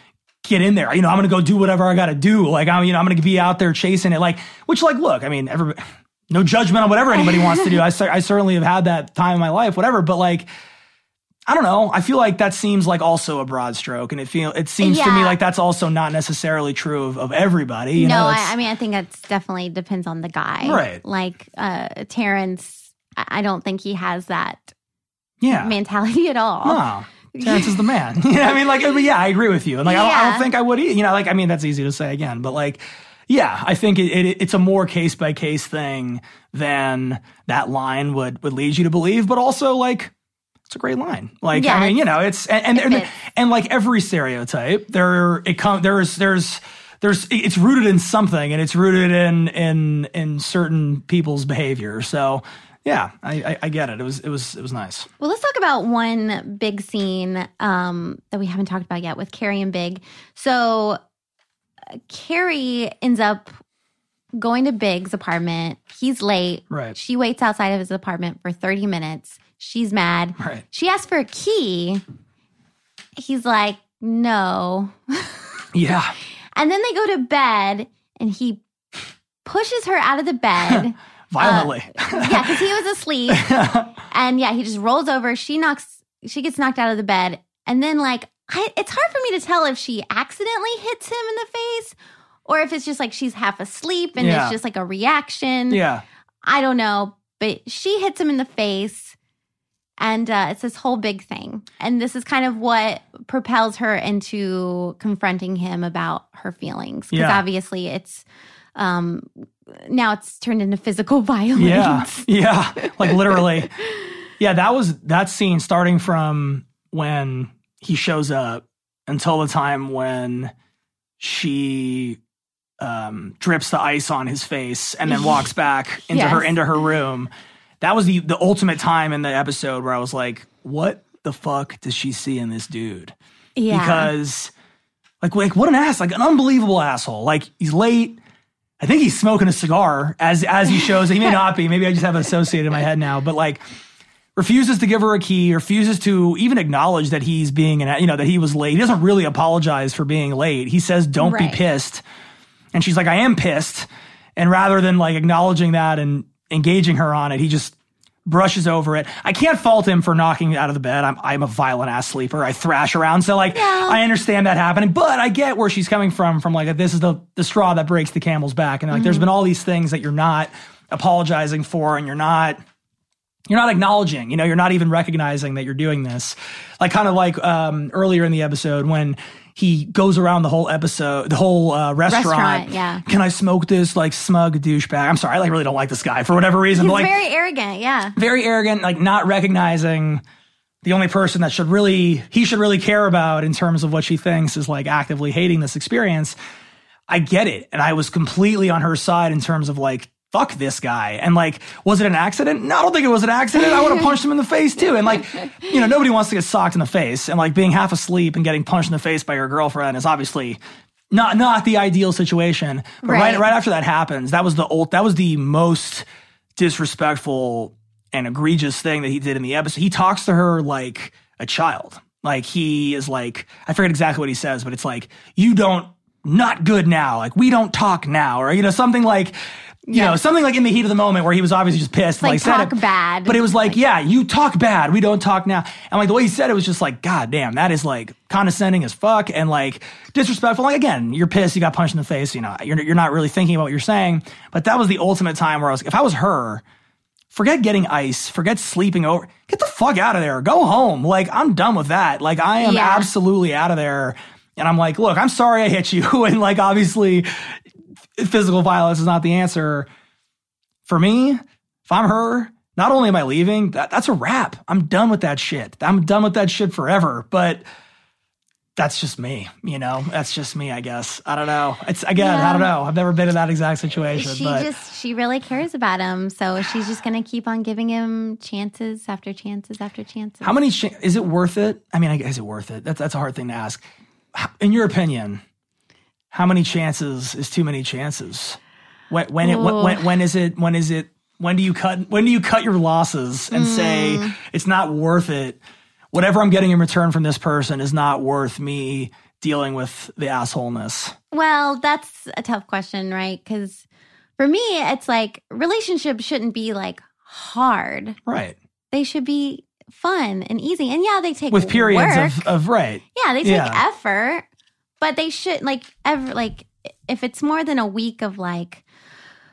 get in there. You know i'm gonna go do whatever i gotta do. Like i'm you know i'm gonna be out there chasing it. Like which like look i mean everybody no judgment on whatever anybody wants to do. (laughs) I, I certainly have had that time in my life whatever but like I don't know. I feel like that seems like also a broad stroke, and it feel it seems to me like that's also not necessarily true of, of everybody. You no, know, I, I mean, I think that's definitely depends on the guy. Right. Like uh, Terrence, I don't think he has that yeah, mentality at all. no, Terrence is the man. (laughs) You know I mean, like, I mean, yeah, I agree with you, and like, I, don't, I don't think I would. e- You know, like, I mean, that's easy to say again, but like, yeah, I think it, it it's a more case by case thing than that line would would lead you to believe, but also like. It's a great line. Like Yeah, I mean, you know, it's and and, and, and like every stereotype, there it come there's there's there's it's rooted in something, and it's rooted in in in certain people's behavior. So yeah, I, I, I get it. It was it was it was nice. Well, let's talk about one big scene um, that we haven't talked about yet with Carrie and Big. So, uh, Carrie ends up going to Big's apartment. He's late. Right. She waits outside of his apartment for 30 minutes. She's mad. Right. She asks for a key. He's like, no. (laughs) Yeah. And then they go to bed and he pushes her out of the bed. (laughs) Violently. Uh, yeah, because he was asleep. (laughs) and yeah, he just rolls over. She knocks, she gets knocked out of the bed. And then, like, I, it's hard for me to tell if she accidentally hits him in the face or if it's just like she's half asleep and Yeah. it's just like a reaction. yeah. I don't know. But she hits him in the face. And uh, it's this whole big thing. And this is kind of what propels her into confronting him about her feelings. Because Yeah. obviously it's um, now it's turned into physical (laughs) violence. Yeah. Yeah. Like literally. (laughs) Yeah, that was that scene starting from when he shows up until the time when she um, drips the ice on his face and then walks (laughs) back into her into her room. That was the the ultimate time in the episode where I was like, what the fuck does she see in this dude? yeah. because like like what an ass like an unbelievable asshole. Like he's late. I think he's smoking a cigar as as he shows. He may not be. Maybe i just have it associated in my head now. But like refuses to give her a key refuses to even acknowledge that he's being an you know that he was late. He doesn't really apologize for being late. He says don't Right. be pissed. And she's like i am pissed. And rather than like acknowledging that and engaging her on it he just brushes over it. I can't fault him for knocking out of the bed. I'm I'm a violent ass sleeper. I thrash around. So like I understand that happening, but I get where she's coming from from like this is the the straw that breaks the camel's back. And like there's been all these things that you're not apologizing for and you're not you're not acknowledging, you know, you're not even recognizing that you're doing this. Like kind of like um earlier in the episode when he goes around the whole episode, the whole uh, restaurant. Restaurant, yeah. Can I smoke this like smug douchebag? I'm sorry, I like really don't like this guy for whatever reason. He's but like very arrogant. Yeah. very arrogant, like not recognizing the only person that should really he should really care about in terms of what she thinks is like actively hating this experience. I get it. And I was completely on her side in terms of like, fuck this guy. And like, was it an accident? No, I don't think it was an accident. I would have punched him in the face too. And like, you know, nobody wants to get socked in the face. And like being half asleep and getting punched in the face by your girlfriend is obviously not not the ideal situation. But right Right. right, after that happens, that was the old that was the most disrespectful and egregious thing that he did in the episode. He talks to her like a child. Like he is like I forget exactly what he says, but it's like you don't not good now. Like we don't talk now, or you know something like you know something like in the heat of the moment where he was obviously just pissed. like like said talk it. bad. But it was like, yeah, you talk bad. We don't talk now. And like the way he said it was just like, God damn, that is like condescending as fuck and like disrespectful. Like again, you're pissed, you got punched in the face, you know, you're, you're not really thinking about what you're saying. But that was the ultimate time where I was, if I was her, forget getting ice, forget sleeping over, get the fuck out of there, go home. Like I'm done with that. Like I am Yeah. absolutely out of there. And I'm like, look, I'm sorry I hit you. (laughs) And like obviously physical violence is not the answer for me, if I'm her, not only am I leaving, that, that's a wrap. I'm done with that shit. I'm done with that shit forever. But that's just me, you know. That's just me, I guess. I don't know. It's again, I don't know. I've never been in that exact situation, she but just she really cares about him, so she's just gonna keep on giving him chances after chances after chances. how many? Ch- is it worth it? I mean, I guess is it worth it? That's that's a hard thing to ask. In your opinion, how many chances is too many chances? When when it when, when, when is it when is it when do you cut when do you cut your losses and Mm. say it's not worth it? Whatever I'm getting in return from this person is not worth me dealing with the assholeness. Well, that's a tough question, right? Because for me, it's like relationships shouldn't be like hard. Right. They should be fun and easy. And yeah, they take With periods work. of, of right. yeah, they take Yeah. effort, but they should like ever like if it's more than a week of like.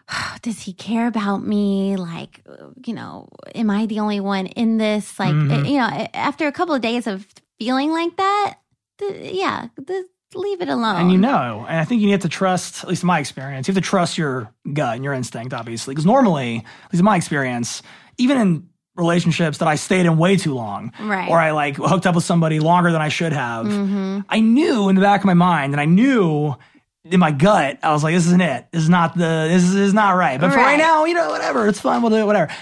(sighs) Does he care about me? Like, you know, am I the only one in this? Like, Mhm. you know, after a couple of days of feeling like that, th- yeah, th- leave it alone. And you know, and I think you need to trust, at least in my experience, you have to trust your gut and your instinct, obviously. Because normally, at least in my experience, even in relationships that I stayed in way too long, Right. or I like hooked up with somebody longer than I should have, hmm I knew in the back of my mind, and I knew in my gut, I was like, this isn't it. This is not the, this is, this is not right. But for right Right. now, you know, whatever, it's fine, we'll do it, whatever.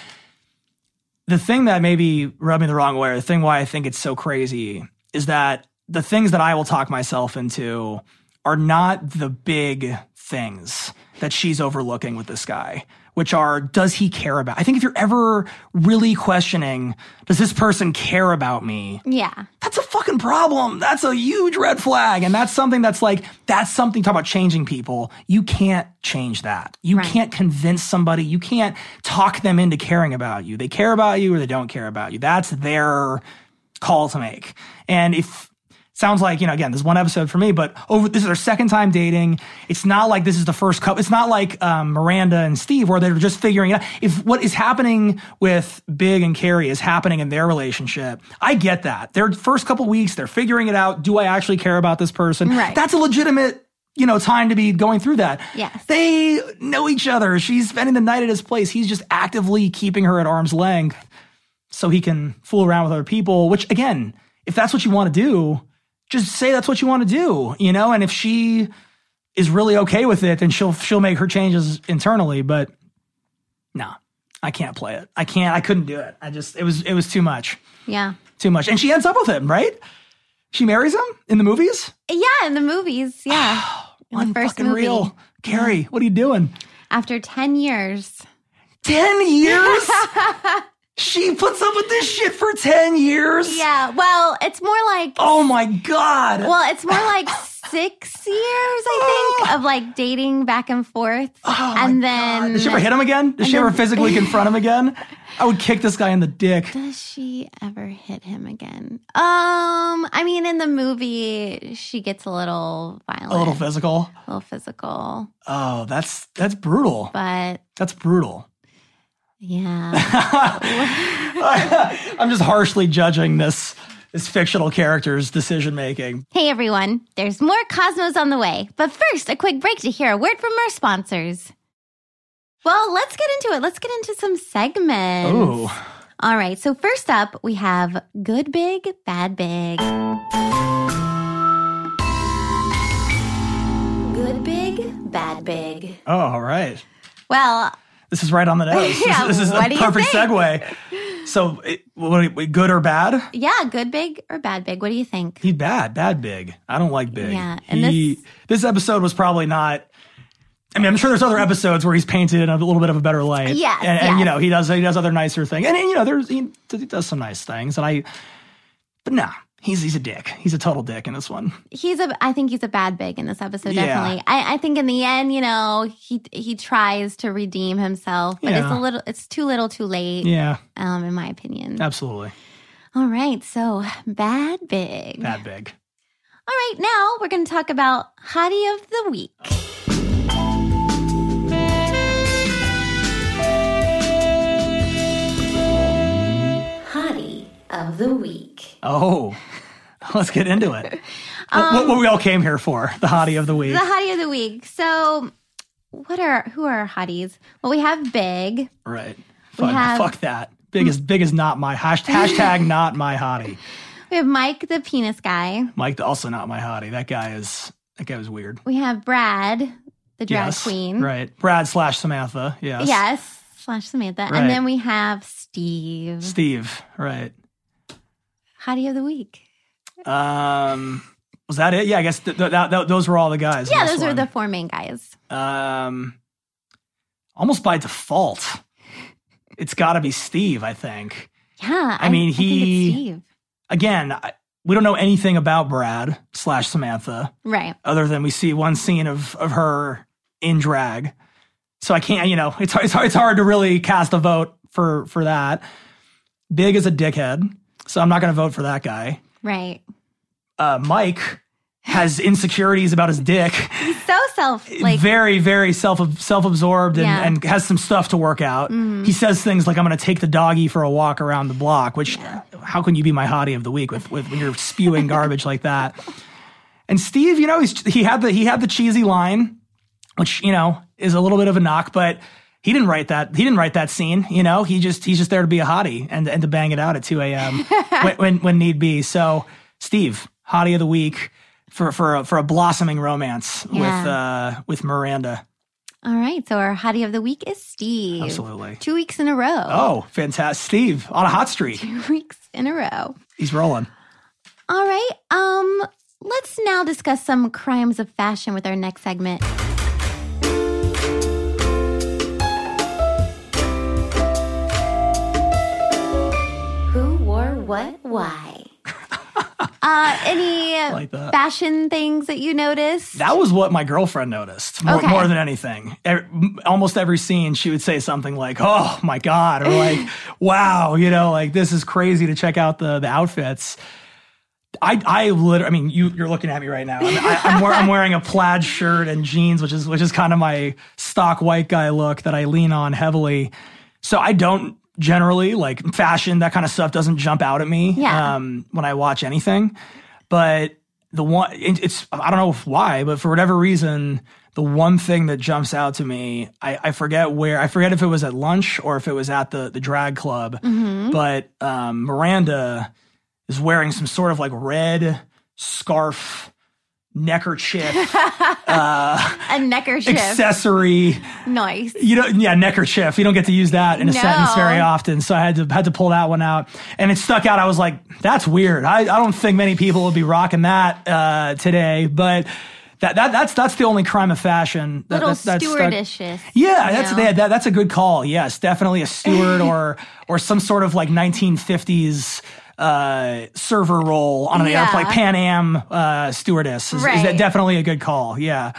The thing that maybe rubbed me the wrong way, or the thing why I think it's so crazy, is that the things that I will talk myself into are not the big things that she's overlooking with this guy, which are, does he care about? I think if you're ever really questioning, does this person care about me? Yeah. that's a fucking problem. That's a huge red flag. And that's something that's like, that's something, talk about changing people. You can't change that. You Right. can't convince somebody. You can't talk them into caring about you. They care about you or they don't care about you. That's their call to make. And if, sounds like you know again this is one episode for me but over this is our second time dating it's not like this is the first couple it's not like um, miranda and steve where they're just figuring it out if what is happening with big and carrie is happening in their relationship i get that their first couple weeks they're figuring it out do i actually care about this person Right. that's a legitimate you know, time to be going through that. Yes. They know each other. She's spending the night at his place. He's just actively keeping her at arm's length so he can fool around with other people, which again, if that's what you want to do, just say that's what you want to do, you know? And if she is really okay with it, then she'll she'll make her changes internally, but no. I can't play it. I can't I couldn't do it. I just it was it was too much. Yeah. Too much. And she ends up with him, right? She marries him in the movies? Yeah, in the movies. Yeah. in the first movie. real. Carrie, what are you doing? After 10 years. 10 years? (laughs) she puts up with this shit for 10 years? Yeah. Well, it's more like, Oh my God. well, it's more like (laughs) six years, I think, of like dating back and forth. Oh and God. then. Did she ever hit him again? Did she ever physically confront him again? I would kick this guy in the dick. Does she ever hit him again? Um, I mean, in the movie, she gets a little violent, A little physical. a little physical, Oh, that's that's brutal. but That's brutal. Yeah, (laughs) I'm just harshly judging this this fictional character's decision making. Hey everyone, there's more Cosmos on the way. But first, a quick break to hear a word from our sponsors. Well, let's get into it. Let's get into some segments. Ooh. All right, so first up, we have Good Big, Bad Big. Good Big, Bad Big. Oh, all right. Well, This is right on the (laughs) nose. This- Yeah, this, is what a perfect segue. So, it, what, good or bad? yeah, Good Big or Bad Big? What do you think? He's bad, bad big. I don't like big. Yeah, and he, this- this episode was probably not. I mean, I'm sure there's other episodes where he's painted in a little bit of a better light. Yes, and, and you know he does he does other nicer things, and, and, you know there's he, he does some nice things, and I. But nah, he's he's a dick. He's a total dick in this one. He's a. I think he's a bad big in this episode. Yeah. Definitely. I, I think in the end, you know, he he tries to redeem himself, but it's a little. It's too little, too late. Yeah, Um, in my opinion. absolutely, All right, so bad big. bad big. All right, now we're going to talk about hottie of the week. Hottie of the week. Oh, (laughs) let's get into it. what, (laughs) um, what, what we all came here for? The hottie of the week. The hottie of the week. So, what are who are our hotties? Well, we have Big. right. Fuck, have- fuck that. Big is big is not my hash, (laughs) hashtag not my hottie. We have Mike, the penis guy. Mike also not my hottie. That guy is that guy was weird. We have Brad, the drag yes, queen. Right. Brad slash Samantha. Yes. Yes, slash Samantha. Right. And then we have Steve, Steve. Right. Hottie of the week. Um. Was that it? Yeah. I guess th- th- those were all the guys. Yeah, those are one. the four main guys. Um. Almost by default, it's got to be Steve. I think. Yeah, I mean, think he- Steve. Again, I, we don't know anything about Brad slash Samantha Right. other than we see one scene of of her in drag. So I can't, you know, it's it's hard, it's hard to really cast a vote for for that. Big is a dickhead, so I'm not going to vote for that guy. Right. Uh, Mike has insecurities about his dick, He's so self like very very self self absorbed and, Yeah. and has some stuff to work out. He says things like, "I'm going to take the doggy for a walk around the block," which how can you be my hottie of the week with, with when you're spewing garbage like that? And Steve, you know, he's he had the he had the cheesy line, which you know is a little bit of a knock, but he didn't write that. He didn't write that scene. You know, he just he's just there to be a hottie and and to bang it out at 2 a.m. (laughs) when, when when need be. So Steve, hottie of the week for for a, for a blossoming romance with uh with Miranda. All right. So our hottie of the week is Steve. Absolutely. Two weeks in a row. Oh, fantastic, Steve on a hot streak. Two (laughs) weeks in a row. He's rolling. All right. Um, let's now discuss some crimes of fashion with our next segment. What? Why? (laughs) uh, any like fashion things that you noticed? That was what my girlfriend noticed more, Okay. more than anything. Almost every scene, she would say something like, "Oh my god," or like, (laughs) "Wow," you know, like this is crazy to check out the the outfits. I I literally, I mean, you you're looking at me right now. I, I, I'm, wear, I'm wearing a plaid shirt and jeans, which is which is kind of my stock white guy look that I lean on heavily. So I don't generally like fashion that kind of stuff doesn't jump out at me Yeah. um, when I watch anything, but the one it- it's I don't know why, but for whatever reason, the one thing that jumps out to me, I, I forget where I forget if it was at lunch or if it was at the the drag club, but um, Miranda is wearing some sort of like red scarf neckerchief (laughs) A neckerchief. accessory nice. you know, yeah, neckerchief. You don't get to use that in a No. sentence very often, so I had to had to pull that one out, and it stuck out. I was like, "That's weird." I, I don't think many people would be rocking that uh, today, but that, that that's that's the only crime of fashion. That, Little that, that's stuck- stewardesses. Yeah, that's that, that, that's a good call. Yes, definitely a steward (laughs) or or some sort of like 1950s uh, server role on an Yeah. airplane, Pan Am uh, stewardess. Is, is that definitely a good call? Yeah.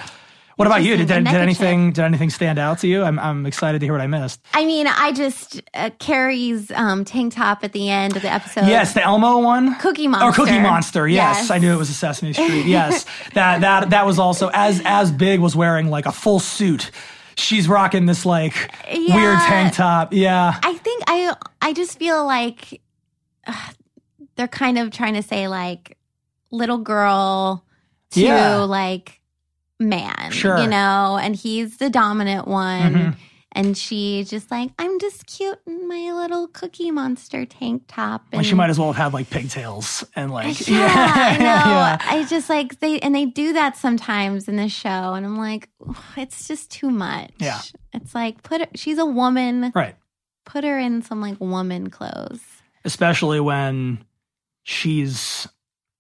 What about you? Did, did, did anything did anything stand out to you? I'm I'm excited to hear what I missed. I mean, I just uh, Carrie's um, tank top at the end of the episode. Yes, the Elmo one. Cookie Monster, Or Cookie Monster. Yes, Yes. I knew it was a Sesame Street. Yes, (laughs) that that that was also as as big was wearing like a full suit. She's rocking this like weird tank top. Yeah. I think I I just feel like uh, they're kind of trying to say like little girl to Yeah. like man, Sure. you know, and he's the dominant one. Mhm. And she just like, I'm just cute in my little cookie monster tank top. And Well, she might as well have had like pigtails and like (laughs) yeah, I know. yeah. I just like they and they do that sometimes in the show, and I'm like, it's just too much. Yeah. it's like put her. She's a woman. Right. Put her in some like woman clothes. Especially when she's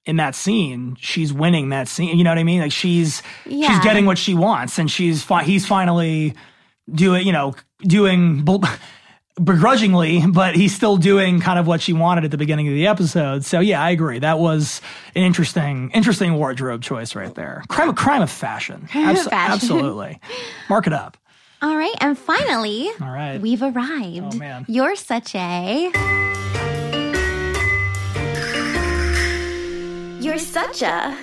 in that scene, she's winning that scene. You know what I mean? Like she's Yeah. she's getting what she wants, and she's fi- he's finally doing you know doing bel- (laughs) begrudgingly, but he's still doing kind of what she wanted at the beginning of the episode. So yeah, I agree. That was an interesting interesting wardrobe choice right there. Crime crime of fashion. Crime of fashion. (laughs) Absolutely. Mark it up. All right, and finally, All right. we've arrived. Oh, man. You're such a. You're such a.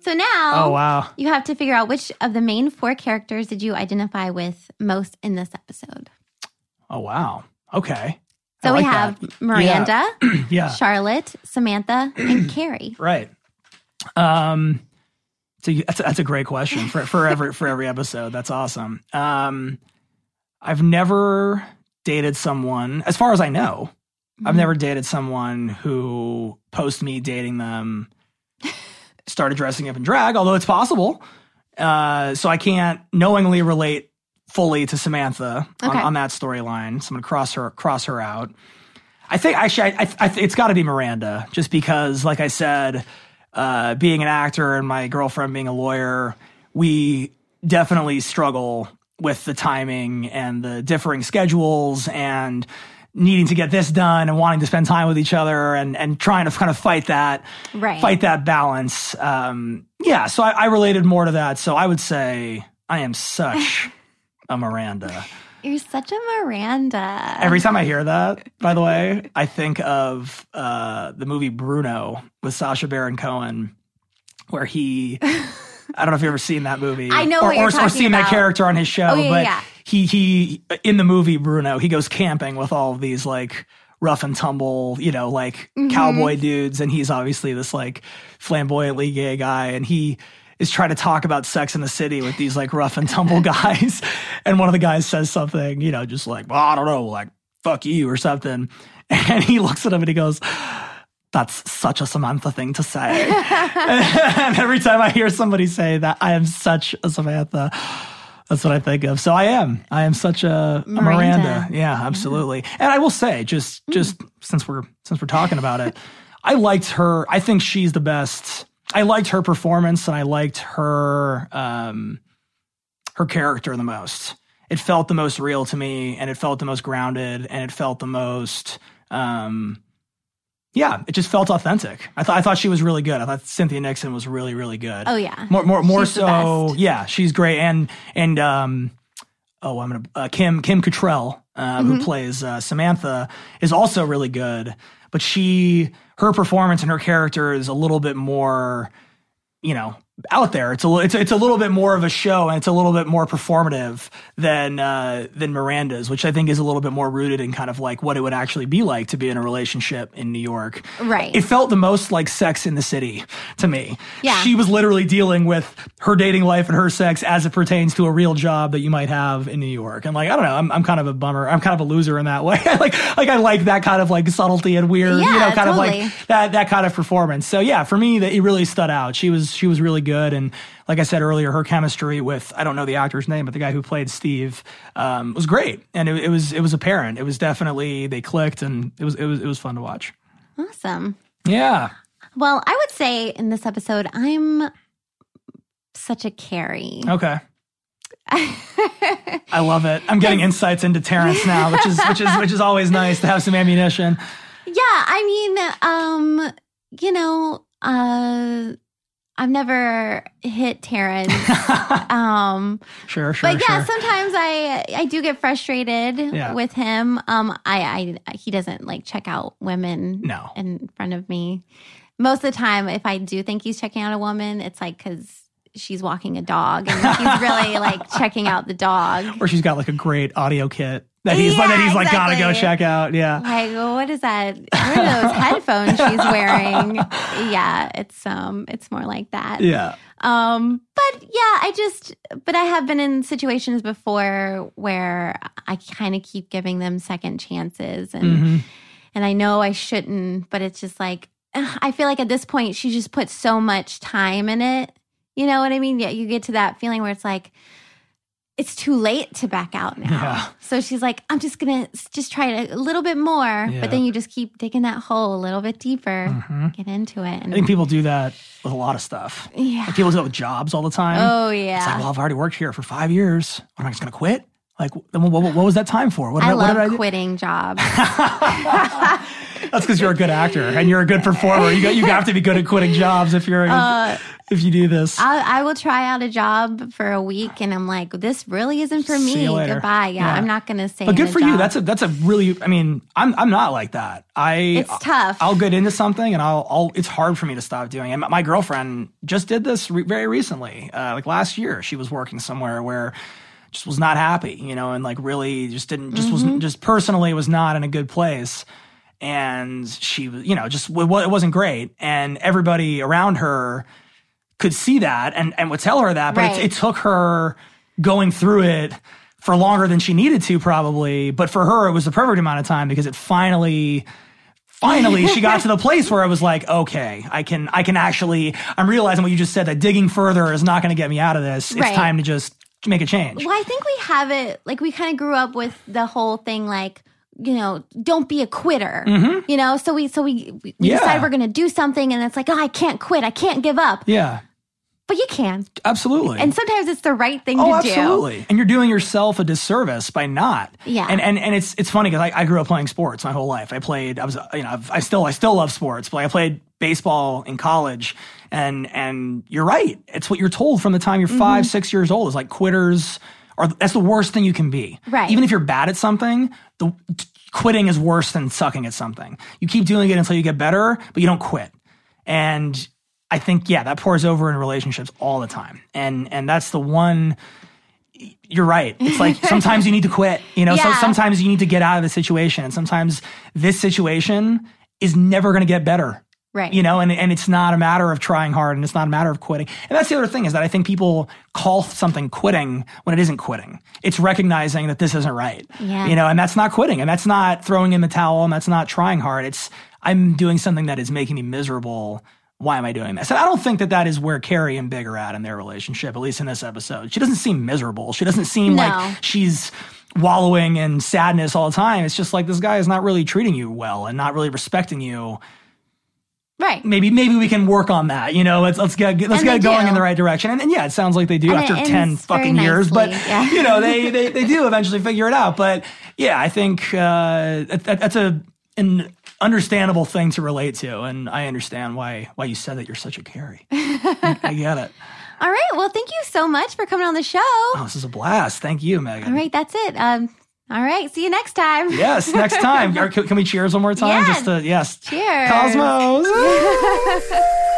So now, Oh wow. you have to figure out which of the main four characters did you identify with most in this episode. Oh wow. Okay. So we have that. Miranda, (clears throat) Yeah. Charlotte, Samantha, and (clears throat) Carrie. Right. Um, so you, that's, a, that's a great question for, for every, for every episode. That's awesome. Um, I've never dated someone, as far as I know, I've never dated someone who post me dating them started dressing up in drag, although it's possible. Uh, so I can't knowingly relate fully to Samantha on, on that storyline. So I'm gonna cross her cross her out. I think actually, I, I, I, it's got to be Miranda, just because, like I said, uh, being an actor and my girlfriend being a lawyer, we definitely struggle with the timing and the differing schedules and needing to get this done and wanting to spend time with each other and and trying to kind of fight that Right. fight that balance. Um, yeah, so I, I related more to that. So I would say I am such (laughs) a Miranda. You're such a Miranda. Every time I hear that, by the way, I think of uh, the movie Bruno with Sacha Baron Cohen, where he. (laughs) I don't know if you've ever seen that movie. I know or, or, or seen that character on his show, Oh, yeah, but yeah. he he in the movie Bruno, he goes camping with all of these like rough and tumble, you know, like Mm-hmm. cowboy dudes, and he's obviously this like flamboyantly gay guy, and he is trying to talk about Sex in the City with these like rough and tumble (laughs) guys, and one of the guys says something, you know, just like, well, I don't know, like fuck you or something, (laughs) and he looks at him and he goes. That's such a Samantha thing to say. and (laughs) (laughs) every time I hear somebody say that, I am such a Samantha. That's what I think of. So I am. I am such a, a Miranda. Miranda. Yeah, absolutely. And I will say, just just since we're since we're talking about it, I liked her. I think she's the best. I liked her performance, and I liked her um, her character the most. It felt the most real to me, and it felt the most grounded, and it felt the most. Um, yeah, it just felt authentic. I thought I thought she was really good. I thought Cynthia Nixon was really really good. Oh, yeah. more more more She's so. Yeah, she's great. And and um, oh, I'm gonna uh, Kim Kim Cattrall, uh, Mm-hmm. who plays uh, Samantha, is also really good. But she her performance and her character is a little bit more, you know, out there. It's a it's it's a little bit more of a show and it's a little bit more performative than uh, than Miranda's, which I think is a little bit more rooted in kind of like what it would actually be like to be in a relationship in New York. Right. It felt the most like Sex in the City to me. Yeah. She was literally dealing with her dating life and her sex as it pertains to a real job that you might have in New York. And like I don't know, I'm I'm kind of a bummer. I'm kind of a loser in that way. (laughs) like like I like that kind of like subtlety and weird, you Yeah, know, kind of like that that kind of performance. So yeah, for me, that it really stood out. She was she was really good, and like I said earlier, her chemistry with I don't know the actor's name, but the guy who played Steve um, was great, and it, it was it was apparent. It was definitely they clicked, and it was it was it was fun to watch. Awesome. Yeah, Well, I would say in this episode, I'm such a Carrie. okay. (laughs) I love it. I'm getting insights into Terrence now, which is which is which is always nice to have some ammunition. Yeah, I mean, um, you know, uh, I've never hit Terrence. (laughs) um, Sure, sure, but yeah, sure. sometimes I I do get frustrated Yeah. with him. Um, I, I he doesn't like check out women No. in front of me. Most of the time, if I do think he's checking out a woman, it's like because she's walking a dog and he's really like (laughs) checking out the dog. or she's got like a great audio kit that he's Yeah, that he's like gotta go check out. Yeah. Like, what is that? What are those (laughs) headphones she's wearing? (laughs) Yeah, it's um, it's more like that. Yeah. Um, but yeah, I just, but I have been in situations before where I kind of keep giving them second chances, and Mhm. and I know I shouldn't, but it's just like I feel like at this point she just put so much time in it. You know what I mean? Yeah, you get to that feeling where it's like it's too late to back out now. Yeah. So she's like, I'm just gonna just try it a little bit more, Yeah. but then you just keep digging that hole a little bit deeper, mm-hmm. get into it, I think people do that with a lot of stuff. yeah. Like people do it with jobs all the time. Oh yeah. It's like, well, I've already worked here for five years. What am I just going to quit? Like, what, what, what was that time for? What I I, what love did I do? quitting jobs. (laughs) (laughs) That's because you're a good actor and you're a good performer. You got, you have to be good at quitting jobs if you're Uh, if you do this. I, I will try out a job for a week, and I'm like, this really isn't for me. Goodbye. Yeah, Yeah. I'm not going to say. but good for you. That's a that's a really. I mean, I'm I'm not like that. I It's tough. I'll get into something and I'll I'll. It's hard for me to stop doing it. My girlfriend just did this re- very recently. Uh, like last year, she was working somewhere where just was not happy, you know, and like really just didn't just Mm-hmm. was just personally was not in a good place. And she was, you know, just it it wasn't great. And everybody around her could see that and, and would tell her that, but Right. it, it took her going through it for longer than she needed to, probably. But for her, it was the perfect amount of time because it finally, finally, she got to the (laughs) place where I was like, okay, I can, I can actually, I'm realizing what you just said that digging further is not going to get me out of this. It's time to just make a change. Well, I think we have it like we kind of grew up with the whole thing like you know don't be a quitter you know so we so we we Mm-hmm. Yeah. decide we're going to do something and it's like oh I can't quit I can't give up Yeah, but you can absolutely. and sometimes it's the right thing Oh, to do absolutely. And you're doing yourself a disservice by not. Yeah. And and and it's it's funny because I, I grew up playing sports my whole life. I played. I was you know I've, I still I still love sports. But I played baseball in college. And and you're right. It's what you're told from the time you're Mm-hmm. five six years old. Is like quitters are that's the worst thing you can be. Right. Even if you're bad at something, the quitting is worse than sucking at something. You keep doing it until you get better, but you don't quit. And I think yeah, that pours over in relationships all the time. And and that's the one you're right. It's like (laughs) sometimes you need to quit. You know, so sometimes you need to get out of the situation. And sometimes this situation is never going to get better. Right. You know, and, and it's not a matter of trying hard and it's not a matter of quitting. And that's the other thing is that I think people call something quitting when it isn't quitting. It's recognizing that this isn't right. Yeah. You know, and that's not quitting and that's not throwing in the towel and that's not trying hard. It's, I'm doing something that is making me miserable. Why am I doing this? And I don't think that that is where Carrie and Big are at in their relationship, at least in this episode. She doesn't seem miserable. She doesn't seem No. like she's wallowing in sadness all the time. It's just like this guy is not really treating you well and not really respecting you. Right Maybe maybe we can work on that. You know, let's let's get let's And get going do. in the right direction. And, and yeah, it sounds like they do And after ten fucking years. But yeah. you know, they, they they do (laughs) eventually figure it out. But yeah, I think uh, that, that- that's a an understandable thing to relate to, and I understand why why you said that you're such a Carrie. (laughs) I, I get it. all right well thank you so much for coming on the show Oh, this is a blast. Thank you, Megan. all right that's it um all right see you next time Yes, next time. (laughs) Can we cheers one more time? Yeah. Just to yes. Cheers. Cosmos. (laughs) (laughs)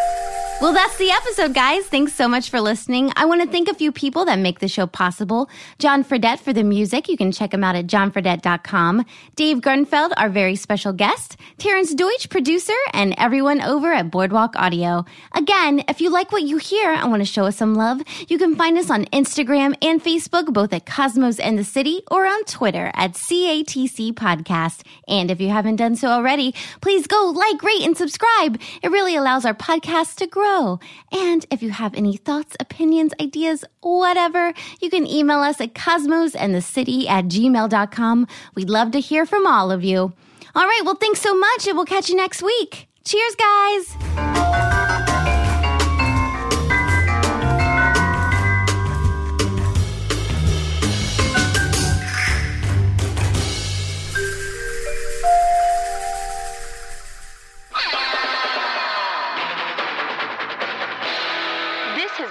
Well, that's the episode, guys. Thanks so much for listening. I want to thank a few people that make the show possible. John Fredette for the music. You can check him out at johnfredette.com. Dave Grunfeld, our very special guest. Terrence Deutsch, producer, and everyone over at Boardwalk Audio. Again, if you like what you hear and want to show us some love, you can find us on Instagram and Facebook, both at Cosmos and the City, or on Twitter at CATC Podcast. And if you haven't done so already, please go like, rate, and subscribe. It really allows our podcast to grow. And if you have any thoughts, opinions, ideas, whatever, you can email us at cosmosandthecity at gmail.com. We'd love to hear from all of you. All right, well, thanks so much, and we'll catch you next week. Cheers, guys.